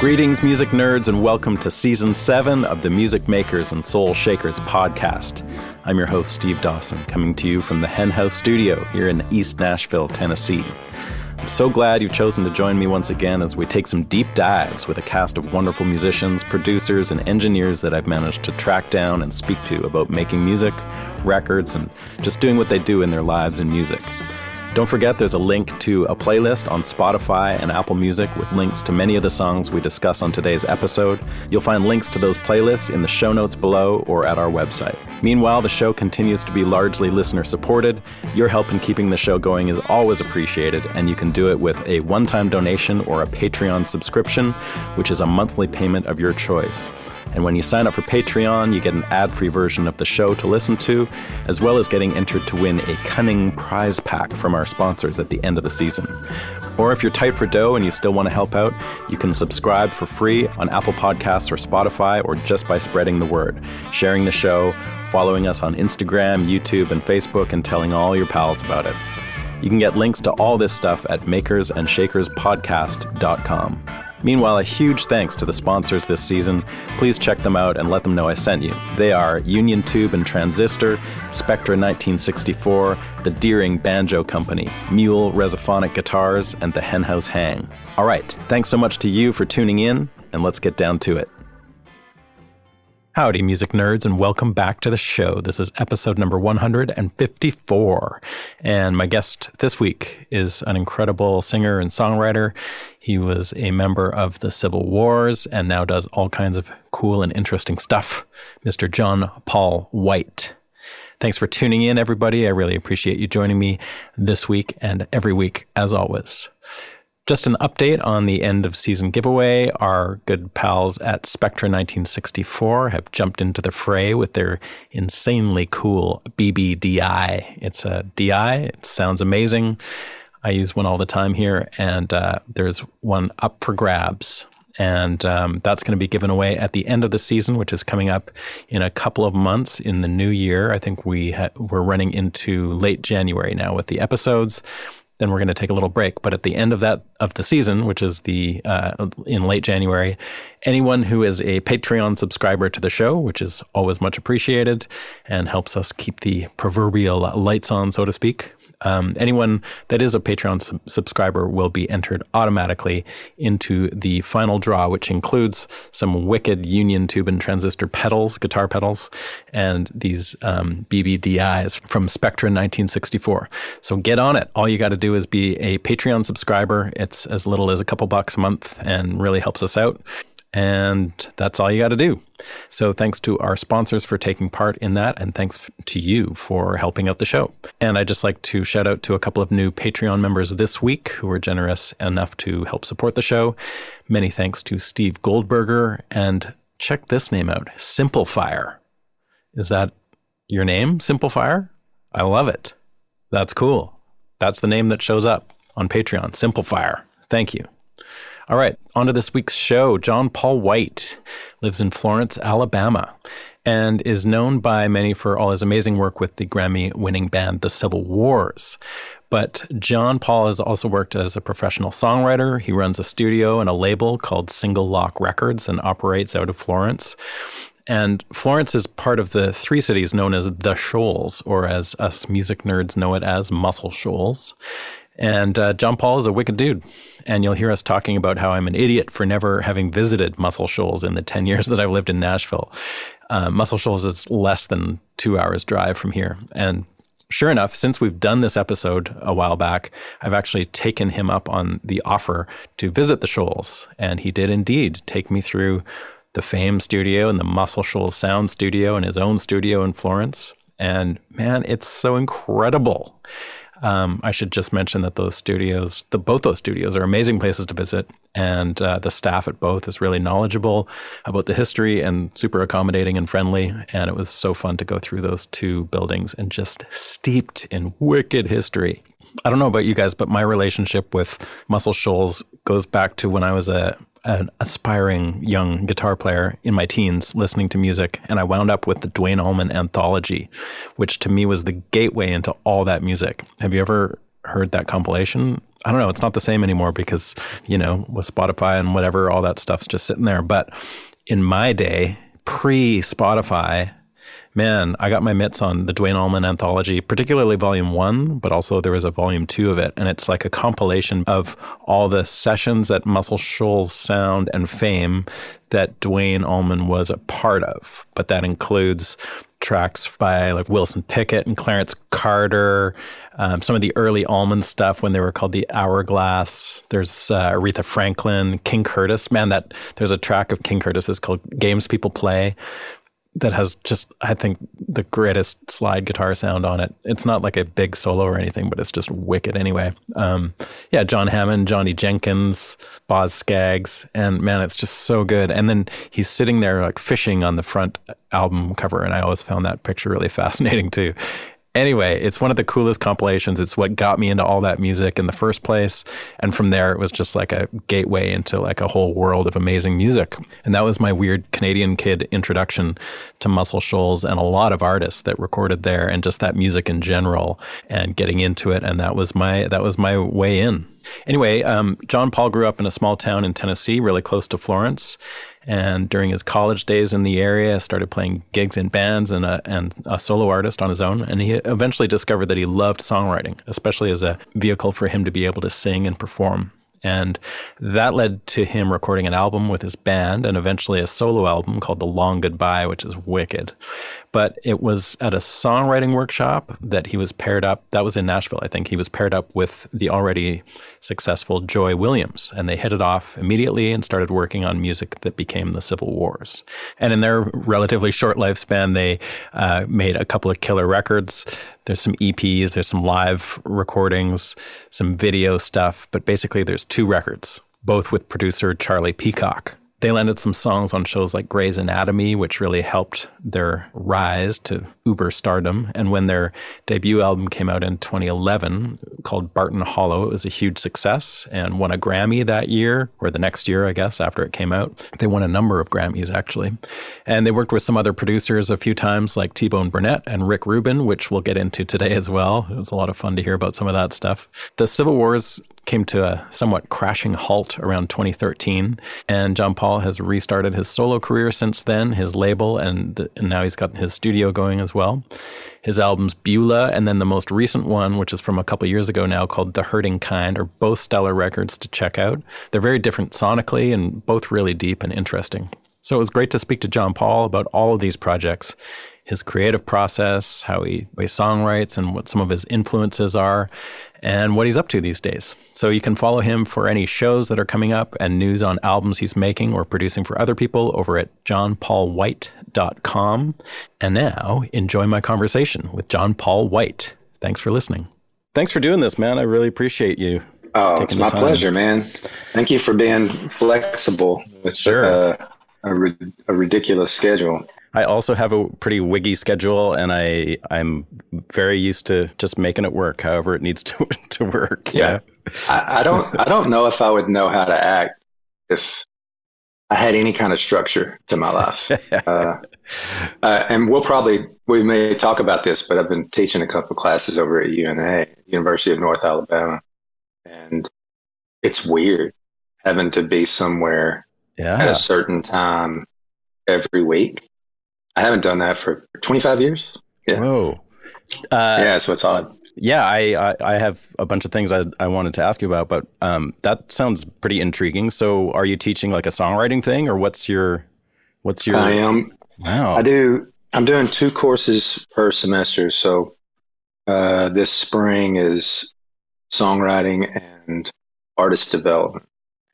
Greetings, music nerds, and welcome to season seven of the Music Makers and Soul Shakers podcast. I'm your host, Steve Dawson, coming to you from the Hen House Studio here in East Nashville, Tennessee. I'm so glad you've chosen to join me once again as we take some deep dives with a cast of wonderful musicians, producers, and engineers that I've managed to track down and speak to about making music, records, and just doing what they do in their lives in music. Don't forget there's a link to a playlist on Spotify and Apple Music with links to many of the songs we discuss on today's episode. You'll find links to those playlists in the show notes below or at our website. Meanwhile, the show continues to be largely listener supported. Your help in keeping the show going is always appreciated, and you can do it with a one time donation or a Patreon subscription, which is a monthly payment of your choice. And when you sign up for Patreon, you get an ad free version of the show to listen to, as well as getting entered to win a cunning prize pack from our sponsors at the end of the season. Or if you're tight for dough and you still want to help out, you can subscribe for free on Apple Podcasts or Spotify, or just by spreading the word, sharing the show, following us on Instagram, YouTube, and Facebook, and telling all your pals about it. You can get links to all this stuff at makersandshakerspodcast.com. Meanwhile, a huge thanks to the sponsors this season. Please check them out and let them know I sent you. They are Union Tube and Transistor, Spectra 1964, the Deering Banjo Company, Mule Resophonic Guitars, and the Henhouse Hang. All right, thanks so much to you for tuning in, and let's get down to it. Howdy, music nerds, and welcome back to the show. This is episode number 154. And my guest this week is an incredible singer and songwriter. He was a member of the Civil Wars and now does all kinds of cool and interesting stuff. Mr. John Paul White. Thanks for tuning in, everybody. I really appreciate you joining me this week and every week, as always. Just an update on the end of season giveaway. Our good pals at Spectra 1964 have jumped into the fray with their insanely cool BBDI. It's a DI, it sounds amazing. I use one all the time here, and uh, there's one up for grabs. And um, that's going to be given away at the end of the season, which is coming up in a couple of months in the new year. I think we ha- we're running into late January now with the episodes then we're going to take a little break. But at the end of that of the season, which is the uh, in late January, anyone who is a Patreon subscriber to the show, which is always much appreciated and helps us keep the proverbial lights on, so to speak, um, anyone that is a Patreon sub- subscriber will be entered automatically into the final draw, which includes some wicked Union Tube and Transistor pedals, guitar pedals, and these um, BBDIs from Spectra 1964. So get on it. All you got to do is be a Patreon subscriber. It's as little as a couple bucks a month and really helps us out. And that's all you got to do. So, thanks to our sponsors for taking part in that, and thanks to you for helping out the show. And I'd just like to shout out to a couple of new Patreon members this week who were generous enough to help support the show. Many thanks to Steve Goldberger, and check this name out Simplifier. Is that your name, Simplifier? I love it. That's cool. That's the name that shows up on Patreon, Simplifier. Thank you. All right, on to this week's show. John Paul White lives in Florence, Alabama, and is known by many for all his amazing work with the Grammy winning band The Civil Wars. But John Paul has also worked as a professional songwriter. He runs a studio and a label called Single Lock Records and operates out of Florence. And Florence is part of the three cities known as the Shoals, or as us music nerds know it as Muscle Shoals. And uh, John Paul is a wicked dude. And you'll hear us talking about how I'm an idiot for never having visited Muscle Shoals in the 10 years that I've lived in Nashville. Uh, Muscle Shoals is less than two hours drive from here. And sure enough, since we've done this episode a while back, I've actually taken him up on the offer to visit the Shoals. And he did indeed take me through the Fame studio and the Muscle Shoals Sound studio and his own studio in Florence. And man, it's so incredible. Um, I should just mention that those studios, the, both those studios, are amazing places to visit, and uh, the staff at both is really knowledgeable about the history and super accommodating and friendly. And it was so fun to go through those two buildings and just steeped in wicked history. I don't know about you guys, but my relationship with Muscle Shoals goes back to when I was a an aspiring young guitar player in my teens listening to music, and I wound up with the Duane Allman anthology, which to me was the gateway into all that music. Have you ever heard that compilation? I don't know. It's not the same anymore because, you know, with Spotify and whatever, all that stuff's just sitting there. But in my day, pre Spotify, man, I got my mitts on the Duane Allman anthology, particularly volume one, but also there was a volume two of it. And it's like a compilation of all the sessions at Muscle Shoals Sound and Fame that Duane Allman was a part of. But that includes tracks by like Wilson Pickett and Clarence Carter, um, some of the early Allman stuff when they were called the Hourglass. There's uh, Aretha Franklin, King Curtis. Man, that there's a track of King Curtis called Games People Play, that has just I think the greatest slide guitar sound on it. It's not like a big solo or anything, but it's just wicked anyway. Um, yeah, John Hammond, Johnny Jenkins, Boz Scaggs, and man, it's just so good. And then he's sitting there like fishing on the front album cover, and I always found that picture really fascinating too. Anyway, it's one of the coolest compilations. It's what got me into all that music in the first place. And from there, it was just like a gateway into like a whole world of amazing music. And that was my weird Canadian kid introduction to Muscle Shoals and a lot of artists that recorded there and just that music in general and getting into it. And that was my, that was my way in. Anyway, um, John Paul grew up in a small town in Tennessee, really close to Florence. And during his college days in the area, started playing gigs in bands and a, and a solo artist on his own. And he eventually discovered that he loved songwriting, especially as a vehicle for him to be able to sing and perform. And that led to him recording an album with his band and eventually a solo album called The Long Goodbye, which is wicked. But it was at a songwriting workshop that he was paired up. That was in Nashville, I think. He was paired up with the already successful Joy Williams. And they hit it off immediately and started working on music that became the Civil Wars. And in their relatively short lifespan, they uh, made a couple of killer records. There's some EPs, there's some live recordings, some video stuff, but basically there's two records, both with producer Charlie Peacock. They landed some songs on shows like Grey's Anatomy, which really helped their rise to uber stardom. And when their debut album came out in 2011 called Barton Hollow, it was a huge success and won a Grammy that year, or the next year, I guess, after it came out. They won a number of Grammys, actually. And they worked with some other producers a few times, like T Bone Burnett and Rick Rubin, which we'll get into today as well. It was a lot of fun to hear about some of that stuff. The Civil Wars came to a somewhat crashing halt around 2013. And John Paul has restarted his solo career since then, his label, and, and, now he's got his studio going as well. His albums Beulah and then the most recent one, which is from a couple years ago now, called The Hurting Kind, are both stellar records to check out. They're very different sonically and both really deep and interesting. So it was great to speak to John Paul about all of these projects his creative process, how he, how he songwrites, and what some of his influences are, and what he's up to these days. So you can follow him for any shows that are coming up and news on albums he's making or producing for other people over at johnpaulwhite.com. And now, enjoy my conversation with John Paul White. Thanks for listening. Thanks for doing this, man. I really appreciate you. Oh, it's my pleasure, man. Thank you for being flexible with sure. uh, a, a ridiculous schedule. I also have a pretty wiggy schedule, and I I'm very used to just making it work, however it needs to to work. Yeah, yeah. I, I, don't I don't know if I would know how to act if I had any kind of structure to my life. uh, uh, and we'll probably we may talk about this, but I've been teaching a couple classes over at UNA, University of North Alabama, and it's weird having to be somewhere yeah. at a certain time every week I haven't done that for 25 years. Yeah. Whoa. Uh, yeah, so it's odd. Yeah, I, I, I have a bunch of things I I wanted to ask you about, but um, that sounds pretty intriguing. So, are you teaching like a songwriting thing, or what's your what's your? I am. Wow. I do. I'm doing two courses per semester. So, uh, this spring is songwriting and artist development,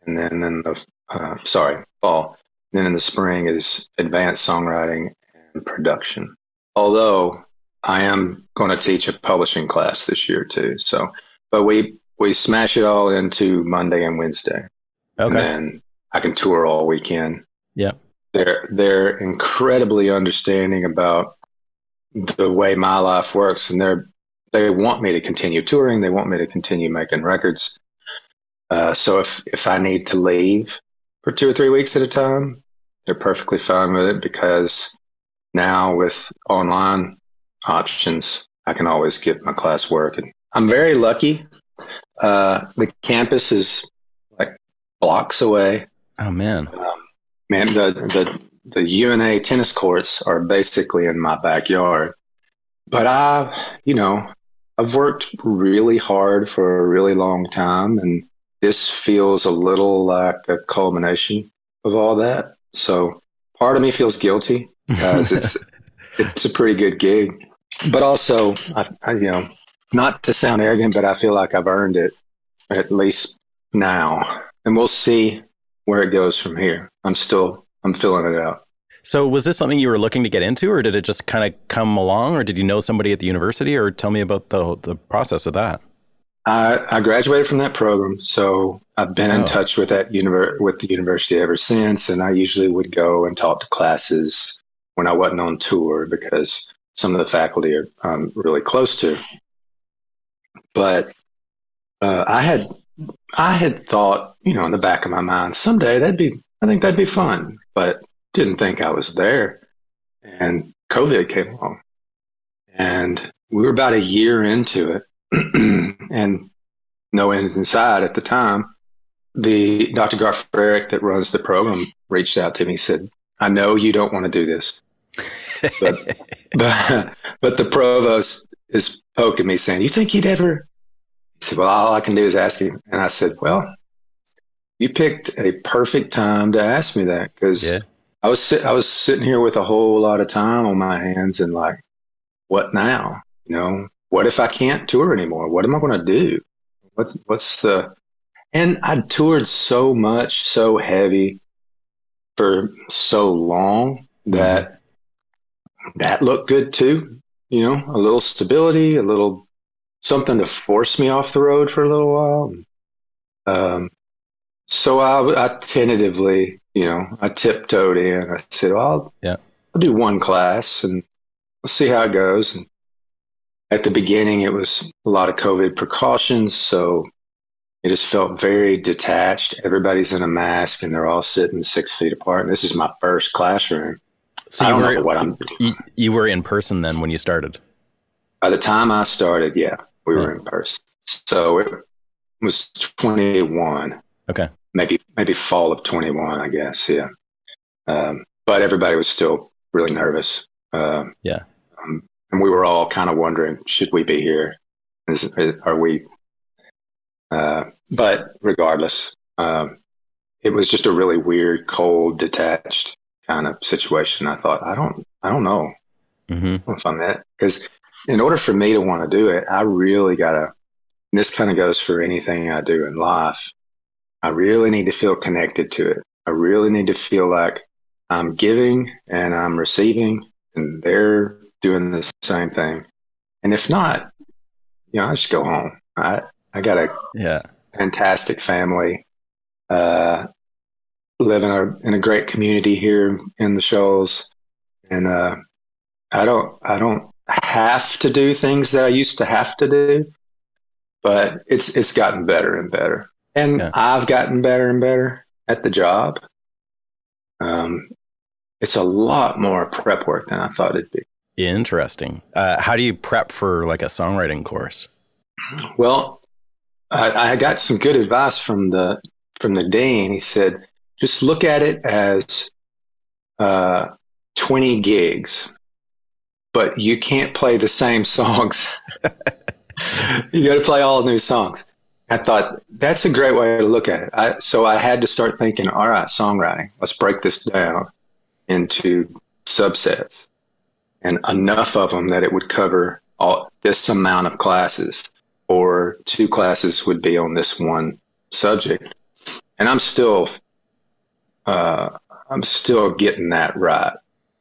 and then in the uh, sorry fall. Then in the spring is advanced songwriting and production. Although I am going to teach a publishing class this year too. So, but we we smash it all into Monday and Wednesday. Okay. And I can tour all weekend. Yeah. They're they're incredibly understanding about the way my life works and they're they want me to continue touring, they want me to continue making records. Uh, so if if I need to leave for two or three weeks at a time, they're perfectly fine with it because now with online options, I can always get my class work. And I'm very lucky. Uh, the campus is like blocks away. Oh man, Um, man, the the the UNA tennis courts are basically in my backyard. But I, you know, I've worked really hard for a really long time, and this feels a little like a culmination of all that. So part of me feels guilty because it's it's a pretty good gig, but also, I, I, you know, not to sound arrogant, but I feel like I've earned it at least now, and we'll see where it goes from here. I'm still I'm filling it out. So was this something you were looking to get into, or did it just kind of come along, or did you know somebody at the university, or tell me about the the process of that? I, I graduated from that program, so I've been in Oh. touch with that univer- with the university ever since, and I usually would go and talk to classes when I wasn't on tour because some of the faculty are um, really close to. But uh, I had I had thought, you know, in the back of my mind, someday that'd be I think that'd be fun, but didn't think I was there. And COVID came along, and we were about a year into it and no end inside at the time. The Dr. Garth Frerick that runs the program reached out to me. He said, "I know you don't want to do this, but but, but the provost is poking me, saying, "You think he'd ever?" He said, "Well, all I can do is ask him." And I said, "Well, you picked a perfect time to ask me that because Yeah. I was sit- I was sitting here with a whole lot of time on my hands and like, what now? You know, what if I can't tour anymore? What am I going to do? What's what's the? And I toured so much, so heavy for so long that mm-hmm. That looked good too. You know, a little stability, a little something to force me off the road for a little while. Um, so I, I tentatively, you know, I tiptoed in. I said, well, I'll, Yeah. I'll do one class and we'll see how it goes. And at the beginning, it was a lot of COVID precautions. So it just felt very detached. Everybody's in a mask and they're all sitting six feet apart. And this is my first classroom. So you were know what I'm you, you were in person then when you started. By the time I started, yeah, we were in person. So it was 21. Okay. maybe maybe fall of 21 i guess yeah um, but everybody was still really nervous um, Yeah. um, and we were all kind of wondering should we be here Is, are we uh, but regardless um, it was just a really weird cold detached kind of situation i thought i don't i don't know hmm if I'm that. Because in order for me to want to do it, I really got to, and this kind of goes for anything I do in life, I really need to feel connected to it. I really need to feel like I'm giving and I'm receiving and they're doing the same thing. And if not, you know, I just go home. I, I got a Yeah. fantastic family. Uh, live in a in a great community here in the Shoals, and uh, I don't I don't have to do things that I used to have to do, but it's it's gotten better and better, and Yeah. I've gotten better and better at the job. Um, it's a lot more prep work than I thought it'd be. Interesting. Uh, how do you prep for like a songwriting course? Well, I, I got some good advice from the from the dean. He said, just look at it as uh, twenty gigs, but you can't play the same songs. you got to play all new songs. I thought that's a great way to look at it. I, so I had to start thinking, all right, songwriting. Let's break this down into subsets, and enough of them that it would cover all this amount of classes, or two classes would be on this one subject, and I'm still, uh, I'm still getting that right.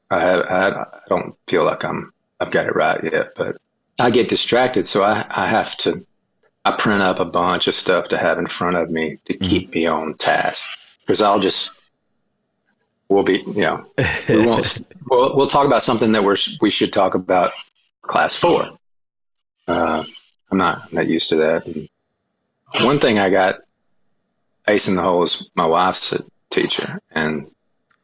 I, I, I don't feel like I'm I've got it right yet, but I get distracted, so I, I have to I print up a bunch of stuff to have in front of me to mm-hmm. keep me on task because I'll just we'll be you know we won't we'll, we'll talk about something that we're we should talk about class four. Uh, I'm not I'm not used to that. And one thing I got ace in the hole is my wife's teacher, and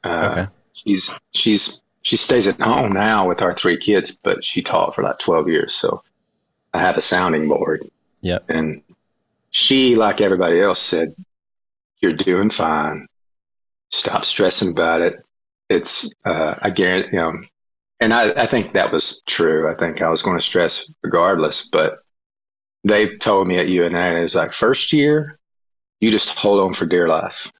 uh, okay. she's she's she stays at home now with our three kids, but she taught for like 12 years, so I have a sounding board yeah. And she, like everybody else, said, You're doing fine. Stop stressing about it. It's, uh, I guarantee, you know, and I, I think that was true. I think I was going to stress regardless, but they told me at UNA, it was like, first year, you just hold on for dear life.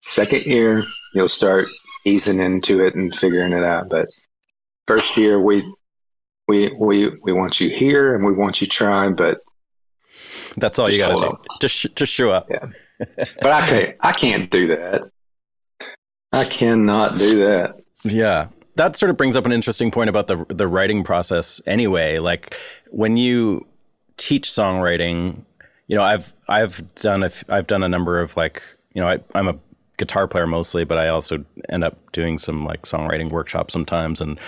Second year, you'll start easing into it and figuring it out. But first year, we, we, we, we want you here and we want you trying, but that's all you got to do. Just just show up. Yeah. But I can't. I can't do that. I cannot do that. Yeah. That sort of brings up an interesting point about the the writing process anyway. Like when you teach songwriting, you know, I've I've done a, I've done a number of like, you know, I, I'm a guitar player mostly, but I also end up doing some like songwriting workshops sometimes and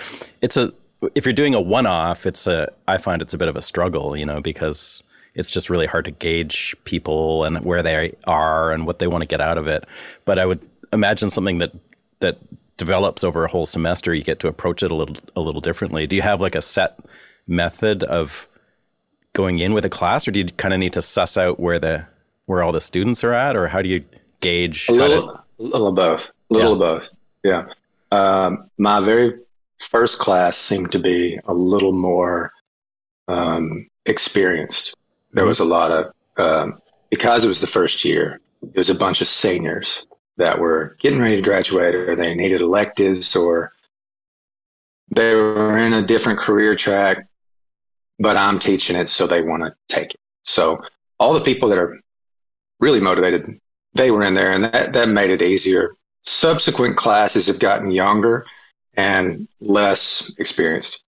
it's a if you're doing a one off, it's a I find it's a bit of a struggle, you know, because it's just really hard to gauge people and where they are and what they want to get out of it. But I would imagine something that that develops over a whole semester, you get to approach it a little a little differently. Do you have like a set method of going in with a class, or do you kind of need to suss out where the where all the students are at, or how do you gauge? A little, to... little of both. A little yeah. of both. Yeah. Um, my very first class seemed to be a little more um, experienced there was a lot of um, because it was the first year. It was a bunch of seniors that were getting ready to graduate, or they needed electives, or they were in a different career track. But I'm teaching it, so they want to take it. So all the people that are really motivated, they were in there, and that that made it easier. Subsequent classes have gotten younger and less experienced,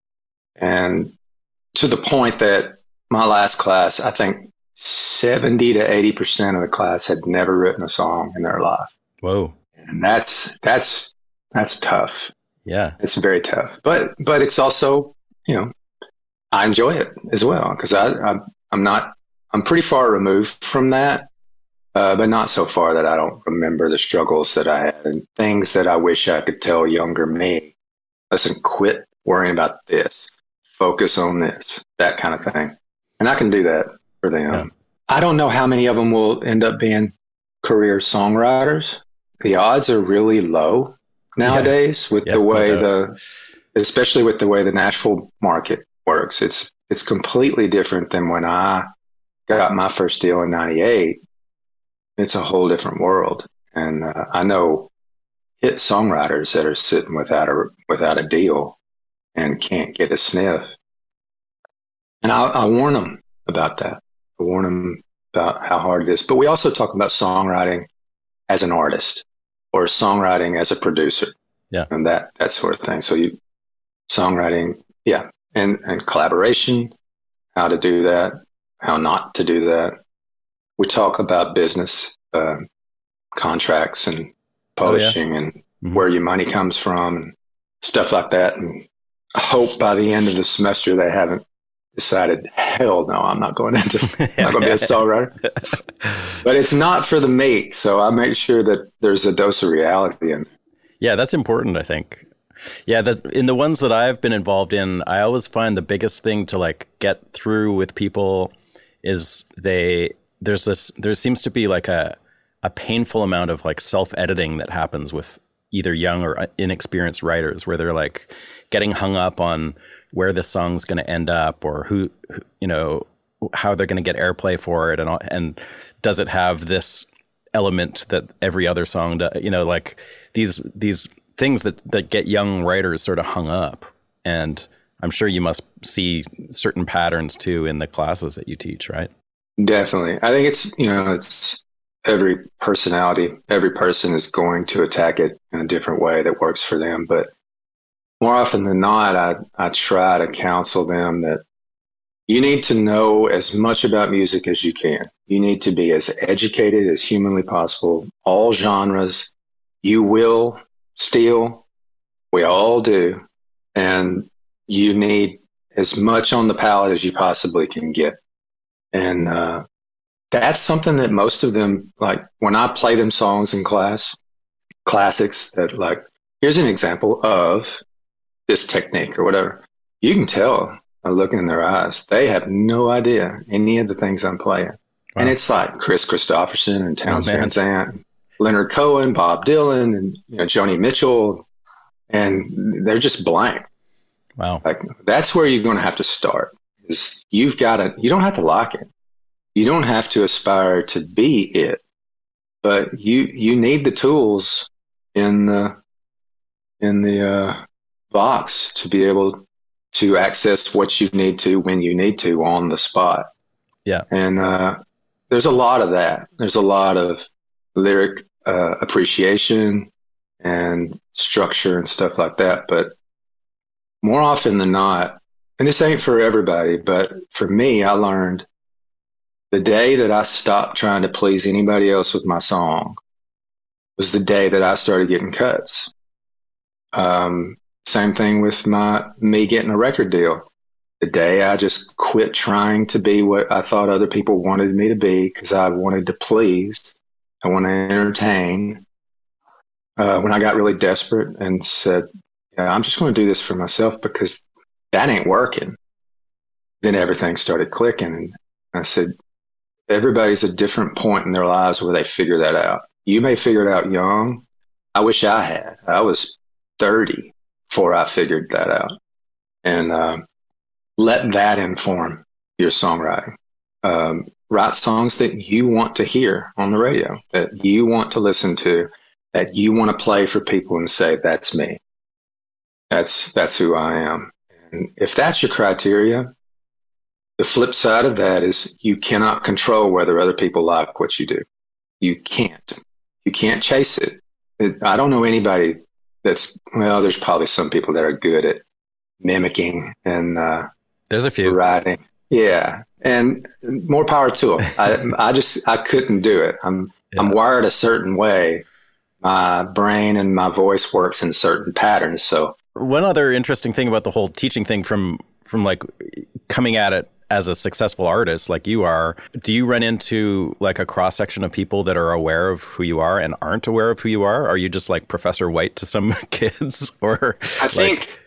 and to the point that my last class, I think 70 to 80% of the class had never written a song in their life. Whoa. And that's, that's, that's tough. Yeah. It's very tough, but, but it's also, you know, I enjoy it as well because I, I, I'm not, I'm pretty far removed from that, uh, but not so far that I don't remember the struggles that I had and things that I wish I could tell younger me. Listen, quit worrying about this, focus on this, that kind of thing and I can do that for them. Yeah. I don't know how many of them will end up being career songwriters. The odds are really low nowadays yeah. with the way the, especially with the way the Nashville market works. It's it's completely different than when I got my first deal in '98. It's a whole different world, and uh, I know hit songwriters that are sitting without a without a deal and can't get a sniff and I, I warn them about that. I warn them about how hard it is. But we also talk about songwriting as an artist or songwriting as a producer. Yeah. And that, that sort of thing. So you, songwriting, yeah. And, and collaboration, how to do that, how not to do that. We talk about business, uh, contracts and publishing oh, yeah. and mm-hmm. where your money comes from and stuff like that. And I hope by the end of the semester they haven't decided, hell no, I'm not going into, I'm going to be a songwriter. but it's not for the meek. So I make sure that there's a dose of reality in Yeah, that's important, I think. Yeah, the, in the ones that I've been involved in, I always find the biggest thing to like get through with people is they there's this there seems to be like a a painful amount of like self editing that happens with either young or uh, inexperienced writers where they're like getting hung up on where the song's going to end up or who, you know, how they're going to get airplay for it and and does it have this element that every other song does, you know, like these these things that that get young writers sort of hung up and I'm sure you must see certain patterns too in the classes that you teach, right? Definitely. I think it's, you know, it's every personality, every person is going to attack it in a different way that works for them. But more often than not, I, I try to counsel them that you need to know as much about music as you can. You need to be as educated as humanly possible, all genres. You will steal. We all do. And you need as much on the palette as you possibly can get. And uh, that's something that most of them, like when I play them songs in class, classics that, like, here's an example of this technique or whatever. You can tell by looking in their eyes, they have no idea any of the things I'm playing. Wow. And it's like Kris Kristofferson and Townes oh, Van Zandt, Leonard Cohen, Bob Dylan, and you know, Joni Mitchell, and they're just blank. Wow. Like that's where you're going to have to start. Is you've got to. You don't have to lock it. You don't have to aspire to be it, but you you need the tools in the in the uh, box to be able to access what you need to when you need to on the spot. Yeah. And uh, there's a lot of that. There's a lot of lyric uh, appreciation and structure and stuff like that. But more often than not, and this ain't for everybody, but for me, I learned the day that I stopped trying to please anybody else with my song was the day that I started getting cuts. Um, same thing with my me getting a record deal. The day I just quit trying to be what I thought other people wanted me to be because I wanted to please, I want to entertain. Uh, when I got really desperate and said, yeah, I'm just going to do this for myself because that ain't working. Then everything started clicking. And I said, everybody's a different point in their lives where they figure that out. You may figure it out young. I wish I had. I was 30 before I figured that out. And uh, let that inform your songwriting. Um, write songs that you want to hear on the radio, that you want to listen to, that you want to play for people and say, that's me. That's that's who I am. And if that's your criteria, the flip side of that is you cannot control whether other people like what you do. You can't. You can't chase it. it I don't know anybody that's well. There's probably some people that are good at mimicking and uh, there's a few writing. Yeah, and more power to them. I I just I couldn't do it. I'm yeah. I'm wired a certain way. My brain and my voice works in certain patterns, so one other interesting thing about the whole teaching thing from from like coming at it as a successful artist like you are, do you run into like a cross section of people that are aware of who you are and aren't aware of who you are? Are you just like Professor White to some kids or I think.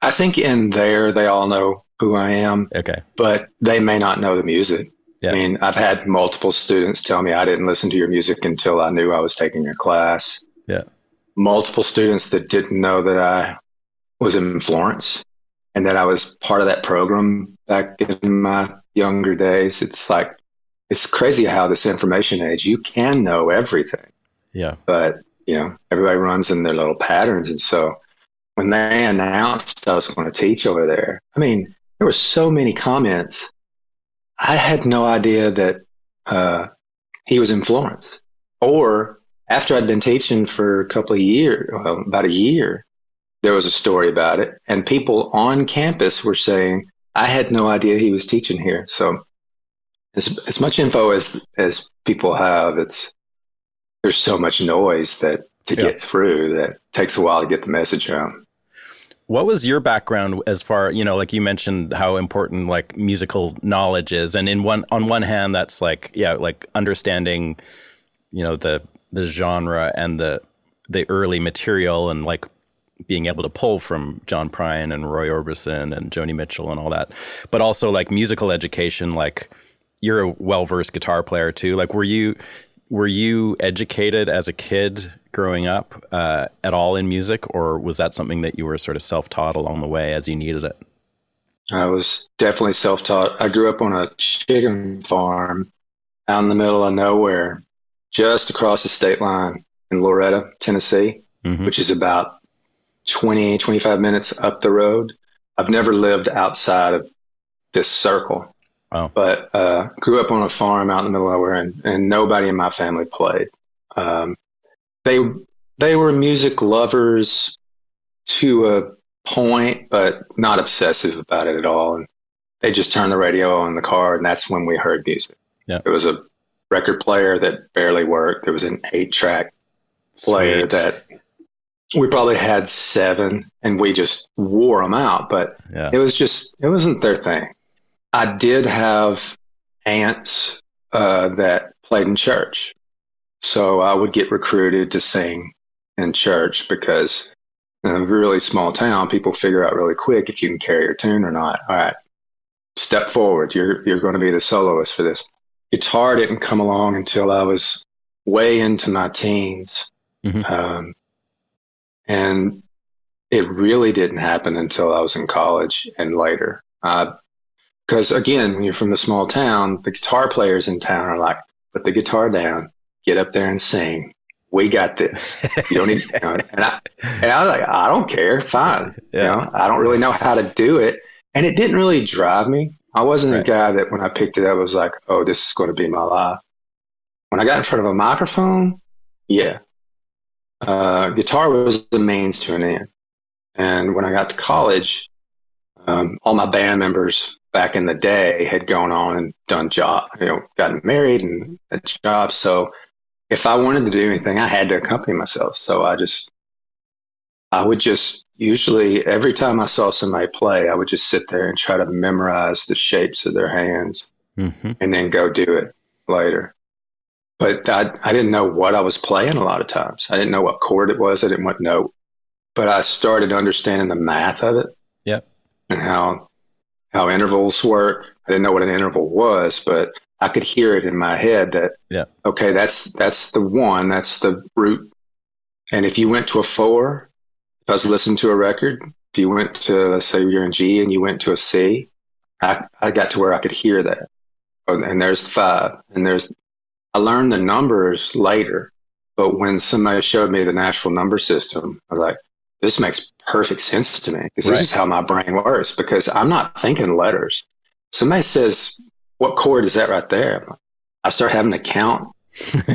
I think in there they all know who I am. Okay. But they may not know the music. Yeah. I mean, I've had multiple students tell me I didn't listen to your music until I knew I was taking your class. Yeah. Multiple students that didn't know that I was in Florence and that I was part of that program back in my younger days. It's like, it's crazy how this information age, you can know everything. Yeah. But, you know, everybody runs in their little patterns. And so when they announced I was going to teach over there, I mean, there were so many comments. I had no idea that uh, he was in Florence. Or after I'd been teaching for a couple of years, well, about a year, there was a story about it, and people on campus were saying, "I had no idea he was teaching here." So, as as much info as as people have, it's there's so much noise that to yeah. get through that takes a while to get the message out. What was your background as far, you know, like you mentioned how important like musical knowledge is and in one on one hand that's like yeah, like understanding you know the the genre and the the early material and like being able to pull from John Prine and Roy Orbison and Joni Mitchell and all that, but also like musical education. Like you're a well versed guitar player too. Like were you were you educated as a kid growing up uh, at all in music, or was that something that you were sort of self taught along the way as you needed it? I was definitely self taught. I grew up on a chicken farm out in the middle of nowhere, just across the state line in Loretto, Tennessee, mm-hmm. which is about 20, 25 minutes up the road. I've never lived outside of this circle. Wow. But uh, grew up on a farm out in the middle of nowhere, and, and nobody in my family played. Um, they they were music lovers to a point, but not obsessive about it at all. And they just turned the radio on the car, and that's when we heard music. Yeah. There was a record player that barely worked. There was an eight track player Sweet. that we probably had seven, and we just wore them out. But Yeah. it was just it wasn't their thing. I did have aunts uh, that played in church, so I would get recruited to sing in church because in a really small town, people figure out really quick if you can carry your tune or not. All right, step forward. You're you're going to be the soloist for this. Guitar didn't come along until I was way into my teens, Mhm. um, and it really didn't happen until I was in college and later. Uh, because again, when you're from the small town, the guitar players in town are like, put the guitar down, get up there and sing. We got this. You don't need. You know, and I and I was like, I don't care. Fine. Yeah. You know, I don't really know how to do it, and it didn't really drive me. I wasn't Right. a guy that when I picked it up was like, oh, this is going to be my life. When I got in front of a microphone, yeah, uh, guitar was the means to an end. And when I got to college, um, all my band members back in the day had gone on and done job, you know, gotten married and had jobs. So if I wanted to do anything, I had to accompany myself. So I just, I would just usually every time I saw somebody play, I would just sit there and try to memorize the shapes of their hands hmm and then go do it later. But I, I didn't know what I was playing a lot of times. I didn't know what chord it was. I didn't know what note. But I started understanding the math of it. Yep. And how how intervals work. I didn't know what an interval was, but I could hear it in my head that Yeah. okay, that's that's the one, that's the root. And if you went to a four, if I was listening to a record, if you went to let's say you're in G and you went to a C, I, I got to where I could hear that. And there's five. And there's, I learned the numbers later, but when somebody showed me the Nashville number system, I was like, this makes perfect sense to me because Right. this is how my brain works because I'm not thinking letters. Somebody says, what chord is that right there? Like, I start having to count.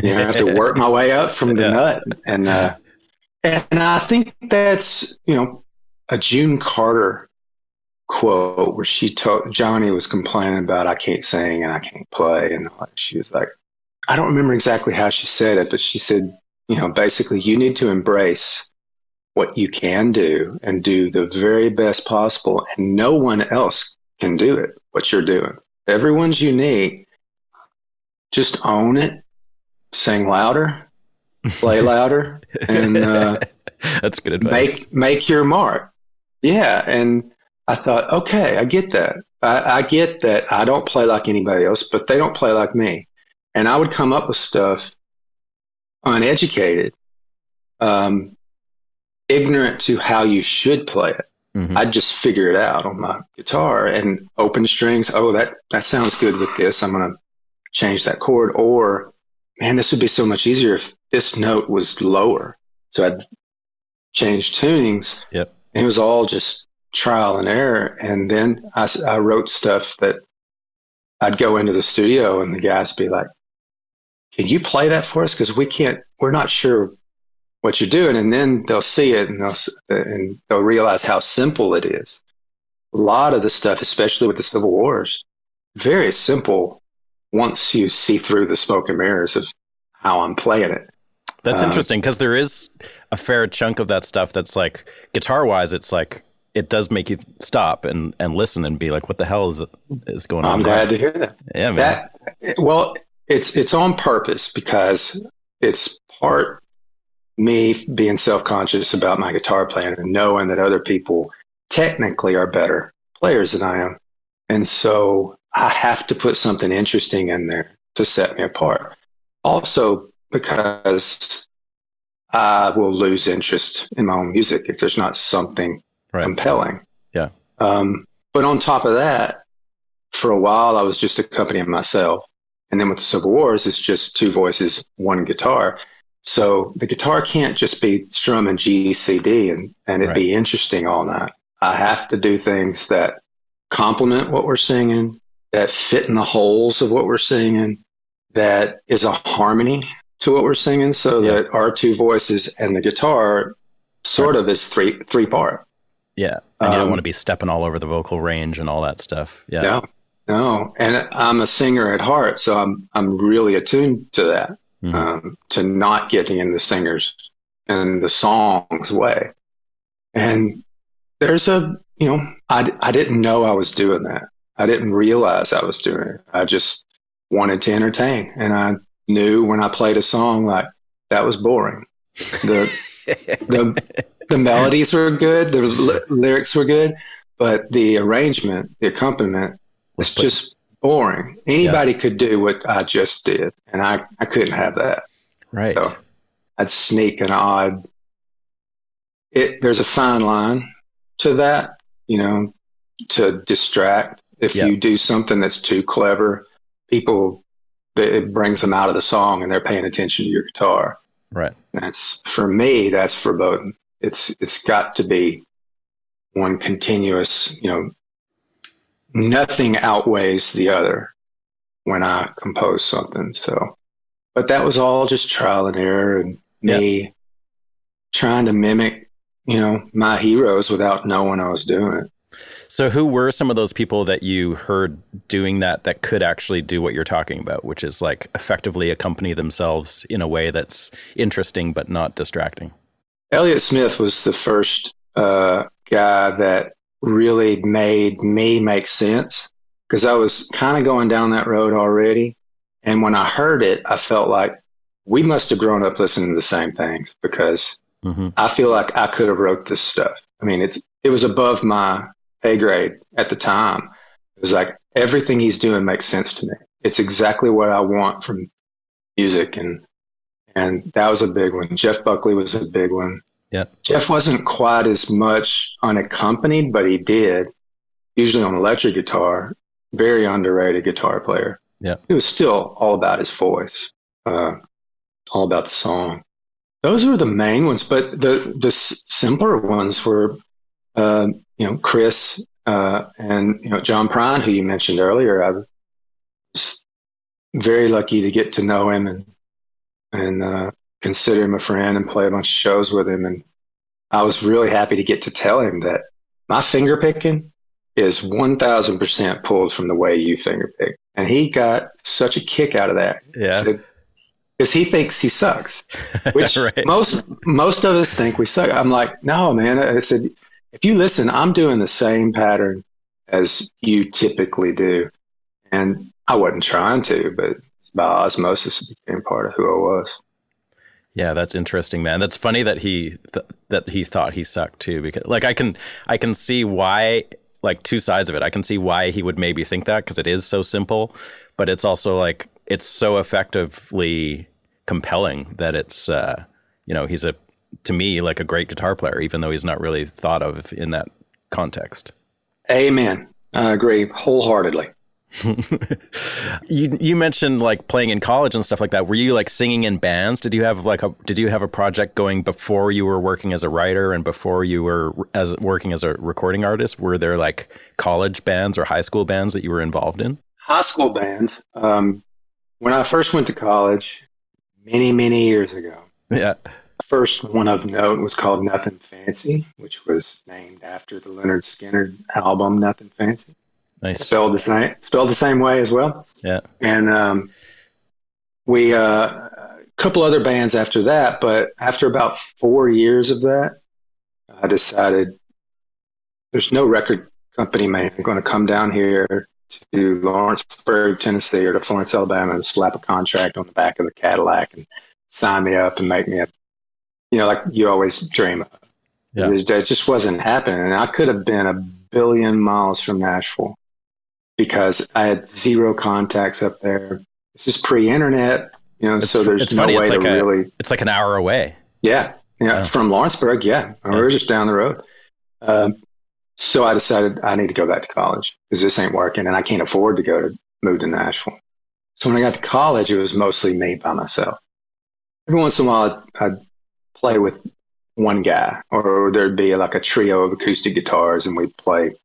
You know, I have to work my way up from the Yeah. nut. And, uh, and I think that's, you know, a June Carter quote where she told Johnny was complaining about I can't sing and I can't play and she was like I don't remember exactly how she said it, but she said, you know, basically you need to embrace what you can do and do the very best possible and no one else can do it what you're doing. Everyone's unique. Just own it, sing louder, play louder, and uh, That's good advice. make make your mark. Yeah, and I thought, okay, I get that. I, I get that I don't play like anybody else, but they don't play like me. And I would come up with stuff uneducated, um, ignorant to how you should play it. Mhm. I'd just figure it out on my guitar and open strings. Oh, that that sounds good with this. I'm gonna change that chord. Or, man, this would be so much easier if this note was lower. So I'd change tunings. Yep. It was all just trial and error. And then I, I wrote stuff that I'd go into the studio and the guys be like, "Can you play that for us? Because we can't. We're not sure what you're doing." And then they'll see it and they'll and they'll realize how simple it is. A lot of the stuff, especially with the Civil Wars, very simple. Once you see through the smoke and mirrors of how I'm playing it, That's Um, interesting because there is a fair chunk of that stuff that's like guitar wise, it's like it does make you stop and, and listen and be like, what the hell is is going on? I'm there? glad to hear that. Yeah, man. That well, it's it's on purpose because it's part me being self conscious about my guitar playing and knowing that other people technically are better players than I am, and so I have to put something interesting in there to set me apart. Also, because I will lose interest in my own music if there's not something Right. compelling. Yeah. Um, but on top of that, for a while, I was just accompanying myself. And then with the Civil Wars, it's just two voices, one guitar. So the guitar can't just be strumming G, C, D and, and it'd Right. be interesting all night. I have to do things that complement what we're singing, that fit in the holes of what we're singing, that is a harmony to what we're singing, so yeah. that our two voices and the guitar sort of is three three part. Yeah, and you don't um, want to be stepping all over the vocal range and all that stuff. Yeah. No, no, and I'm a singer at heart, so I'm I'm really attuned to that, mm-hmm. um, to not getting in the singers and the songs way. And there's a, you know, I I didn't know I was doing that. I didn't realize I was doing it. I just wanted to entertain, and I knew when I played a song like that was boring. The the the melodies were good, the l- lyrics were good, but the arrangement, the accompaniment was just boring. Anybody yeah. could do what I just did, and I, I couldn't have that. Right. So I'd sneak an odd. It there's a fine line to that, you know, to distract. If you do something that's too clever, people it brings them out of the song and they're paying attention to your guitar. Right. That's for me. That's verboten. It's it's got to be one continuous. You know, nothing outweighs the other when I compose something. So, but that was all just trial and error and me trying to mimic, you know, my heroes without knowing I was doing it. So, who were some of those people that you heard doing that that could actually do what you're talking about, which is like effectively accompany themselves in a way that's interesting but not distracting? Elliott Smith was the first uh, guy that really made me make sense because I was kind of going down that road already. And when I heard it, I felt like we must have grown up listening to the same things because mm-hmm. I feel like I could have wrote this stuff. I mean, it's it was above my a grade at the time. It was like everything he's doing makes sense to me. It's exactly what I want from music, and and that was a big one. Jeff Buckley was a big one. Yeah, Jeff wasn't quite as much unaccompanied, but he did. Usually on electric guitar, very underrated guitar player. Yeah, it was still all about his voice, uh, all about the song. Those were the main ones, but the the simpler ones were uh, you know, Kris uh, and you know John Prine, who you mentioned earlier. I was very lucky to get to know him and and uh, consider him a friend and play a bunch of shows with him. And I was really happy to get to tell him that my finger picking is one thousand percent pulled from the way you finger pick, and he got such a kick out of that. Yeah. because he thinks he sucks, which right. most most of us think we suck. I'm like, no, man. I said if you listen, I'm doing the same pattern as you typically do. And I wasn't trying to, but by osmosis it became part of who I was. Yeah, that's interesting, man. That's funny that he th- that he thought he sucked too, because like I can I can see why like two sides of it. I can see why he would maybe think that because it is so simple, but it's also like it's so effectively compelling that it's uh, you know he's a to me like a great guitar player, even though he's not really thought of in that context. Amen. I agree wholeheartedly. you you mentioned like playing in college and stuff like that. Were you like singing in bands? Did you have like a did you have a project going before you were working as a writer and before you were as working as a recording artist? Were there like college bands or high school bands that you were involved in? High school bands. Um, when I first went to college, many many years ago. Yeah first one of note was called Nothing Fancy, which was named after the Lynyrd Skynyrd album Nothing Fancy. Nice. Spelled the same spelled the same way as well. Yeah. And um, we uh, a couple other bands after that, but after about four years of that, I decided there's no record company man going to come down here to Lawrenceburg, Tennessee, or to Florence, Alabama, and slap a contract on the back of the Cadillac and sign me up and make me a you know, like you always dream of. Yeah. It just wasn't happening. And I could have been a billion miles from Nashville because I had zero contacts up there. This is pre-internet, you know, it's, so there's no funny. way like to a, really. It's like an hour away. Yeah, yeah, from Lawrenceburg. Yeah, yeah. we are just down the road. Um, so I decided I need to go back to college because this ain't working, and I can't afford to go to move to Nashville. So when I got to college, it was mostly me by myself. Every once in a while, I'd, I'd play with one guy, or there'd be like a trio of acoustic guitars, and we'd play,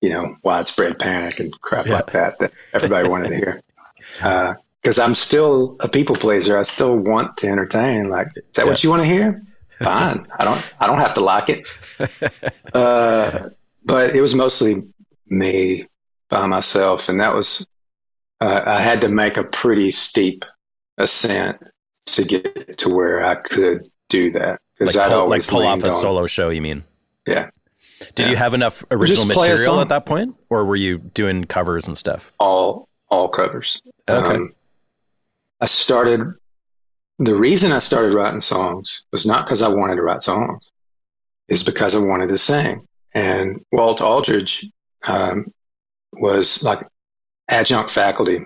you know, widespread panic and crap yeah. like that that everybody wanted to hear. Because uh, I'm still a people pleaser. I still want to entertain. Like, is that yeah. what you want to hear? Fine. I don't. I don't have to like it. Uh, but it was mostly me by myself, and that was. Uh, I had to make a pretty steep ascent to get to where I could do that because like, pull, like pull off a on, solo show. You mean? Yeah. Did yeah. you have enough original material at that point, or were you doing covers and stuff? All all covers. Okay. Um, I started. The reason I started writing songs was not because I wanted to write songs, is because I wanted to sing. And Walt Aldridge um, was like adjunct faculty,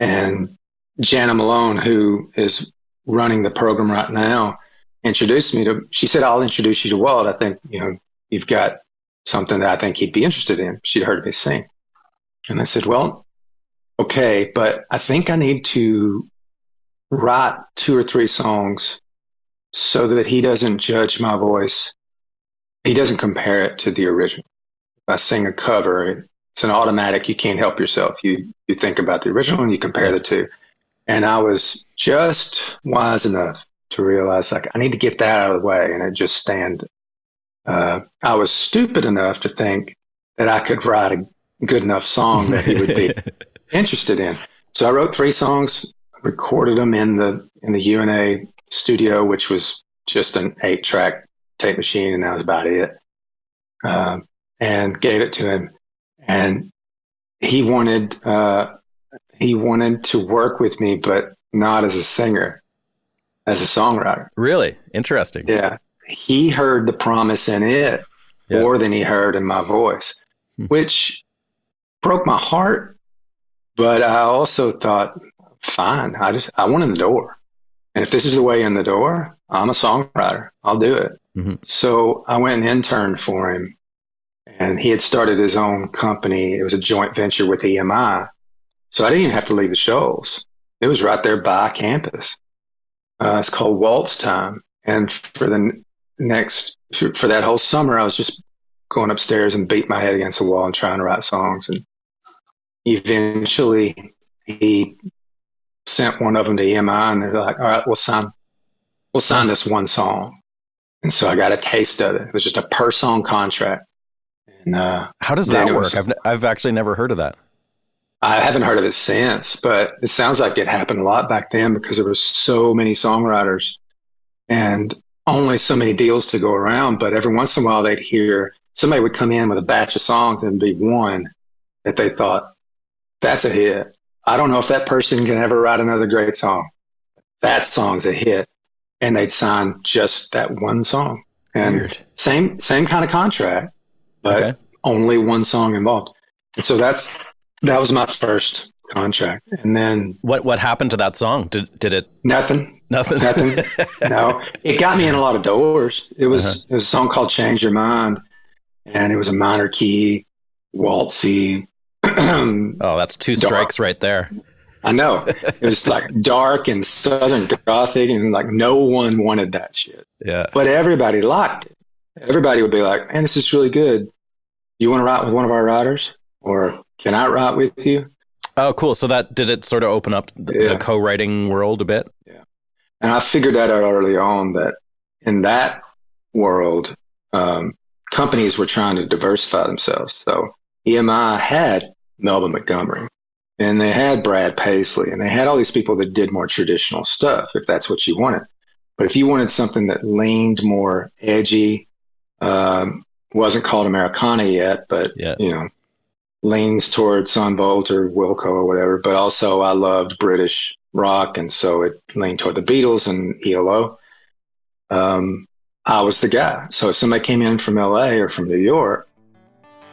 and Jana Malone, who is running the program right now, introduced me to. She said, "I'll introduce you to Walt. I think you know you've got something that I think he'd be interested in." She'd heard me sing, and I said, "Well, okay, but I think I need to write two or three songs so that he doesn't judge my voice. He doesn't compare it to the original. If I sing a cover, it's an automatic. You can't help yourself. You you think about the original and you compare the two. And I was just wise enough to realize like I need to get that out of the way and it just stand. Uh, I was stupid enough to think that I could write a good enough song that he would be interested in. So I wrote three songs, recorded them in the in the UNA studio, which was just an eight track tape machine, and that was about it. Um, and gave it to him, and he wanted uh, he wanted to work with me, but not as a singer, as a songwriter. Really interesting. Yeah, he heard the promise in it yeah. more than he heard in my voice, hmm. which broke my heart. But I also thought, fine, I just I want in the door, and if this is the way in the door, I'm a songwriter. I'll do it. Mm-hmm. So I went and interned for him, and he had started his own company. It was a joint venture with EMI so I didn't even have to leave the Shoals. It was right there by campus. Uh, it's called Waltz Time. And for the next, for that whole summer, I was just going upstairs and beat my head against the wall and trying to write songs. And eventually he sent one of them to EMI and they're like, all right, we'll sign, we'll sign this one song. And so I got a taste of it. It was just a per song contract. And, uh, how does that work? Was, I've, I've actually never heard of that. I haven't heard of it since, but it sounds like it happened a lot back then because there were so many songwriters and only so many deals to go around. But every once in a while, they'd hear somebody would come in with a batch of songs and be one that they thought that's a hit. I don't know if that person can ever write another great song. That song's a hit, and they'd sign just that one song. And Weird. same same kind of contract, but okay. only one song involved. And so that's that was my first contract. And then what what happened to that song? Did did it Nothing. Nothing. Nothing. no. It got me in a lot of doors. It was uh-huh. it was a song called Change Your Mind and it was a minor key, waltzy. oh, that's two strikes dark. right there. I know. It was like dark and southern gothic and like no one wanted that shit. Yeah. But everybody liked it. Everybody would be like, "Man, this is really good. You want to write with one of our writers?" Or can I write with you? Oh, cool. So that did it sort of open up the, yeah. the co-writing world a bit? Yeah. And I figured that out early on that in that world, um, companies were trying to diversify themselves. So EMI had Melba Montgomery and they had Brad Paisley and they had all these people that did more traditional stuff if that's what you wanted. But if you wanted something that leaned more edgy, um, wasn't called Americana yet, but yeah. you know, leans towards Son Volt or Wilco or whatever, but also I loved British rock, and so it leaned toward the Beatles and ELO. Um, I was the guy. So if somebody came in from LA or from New York,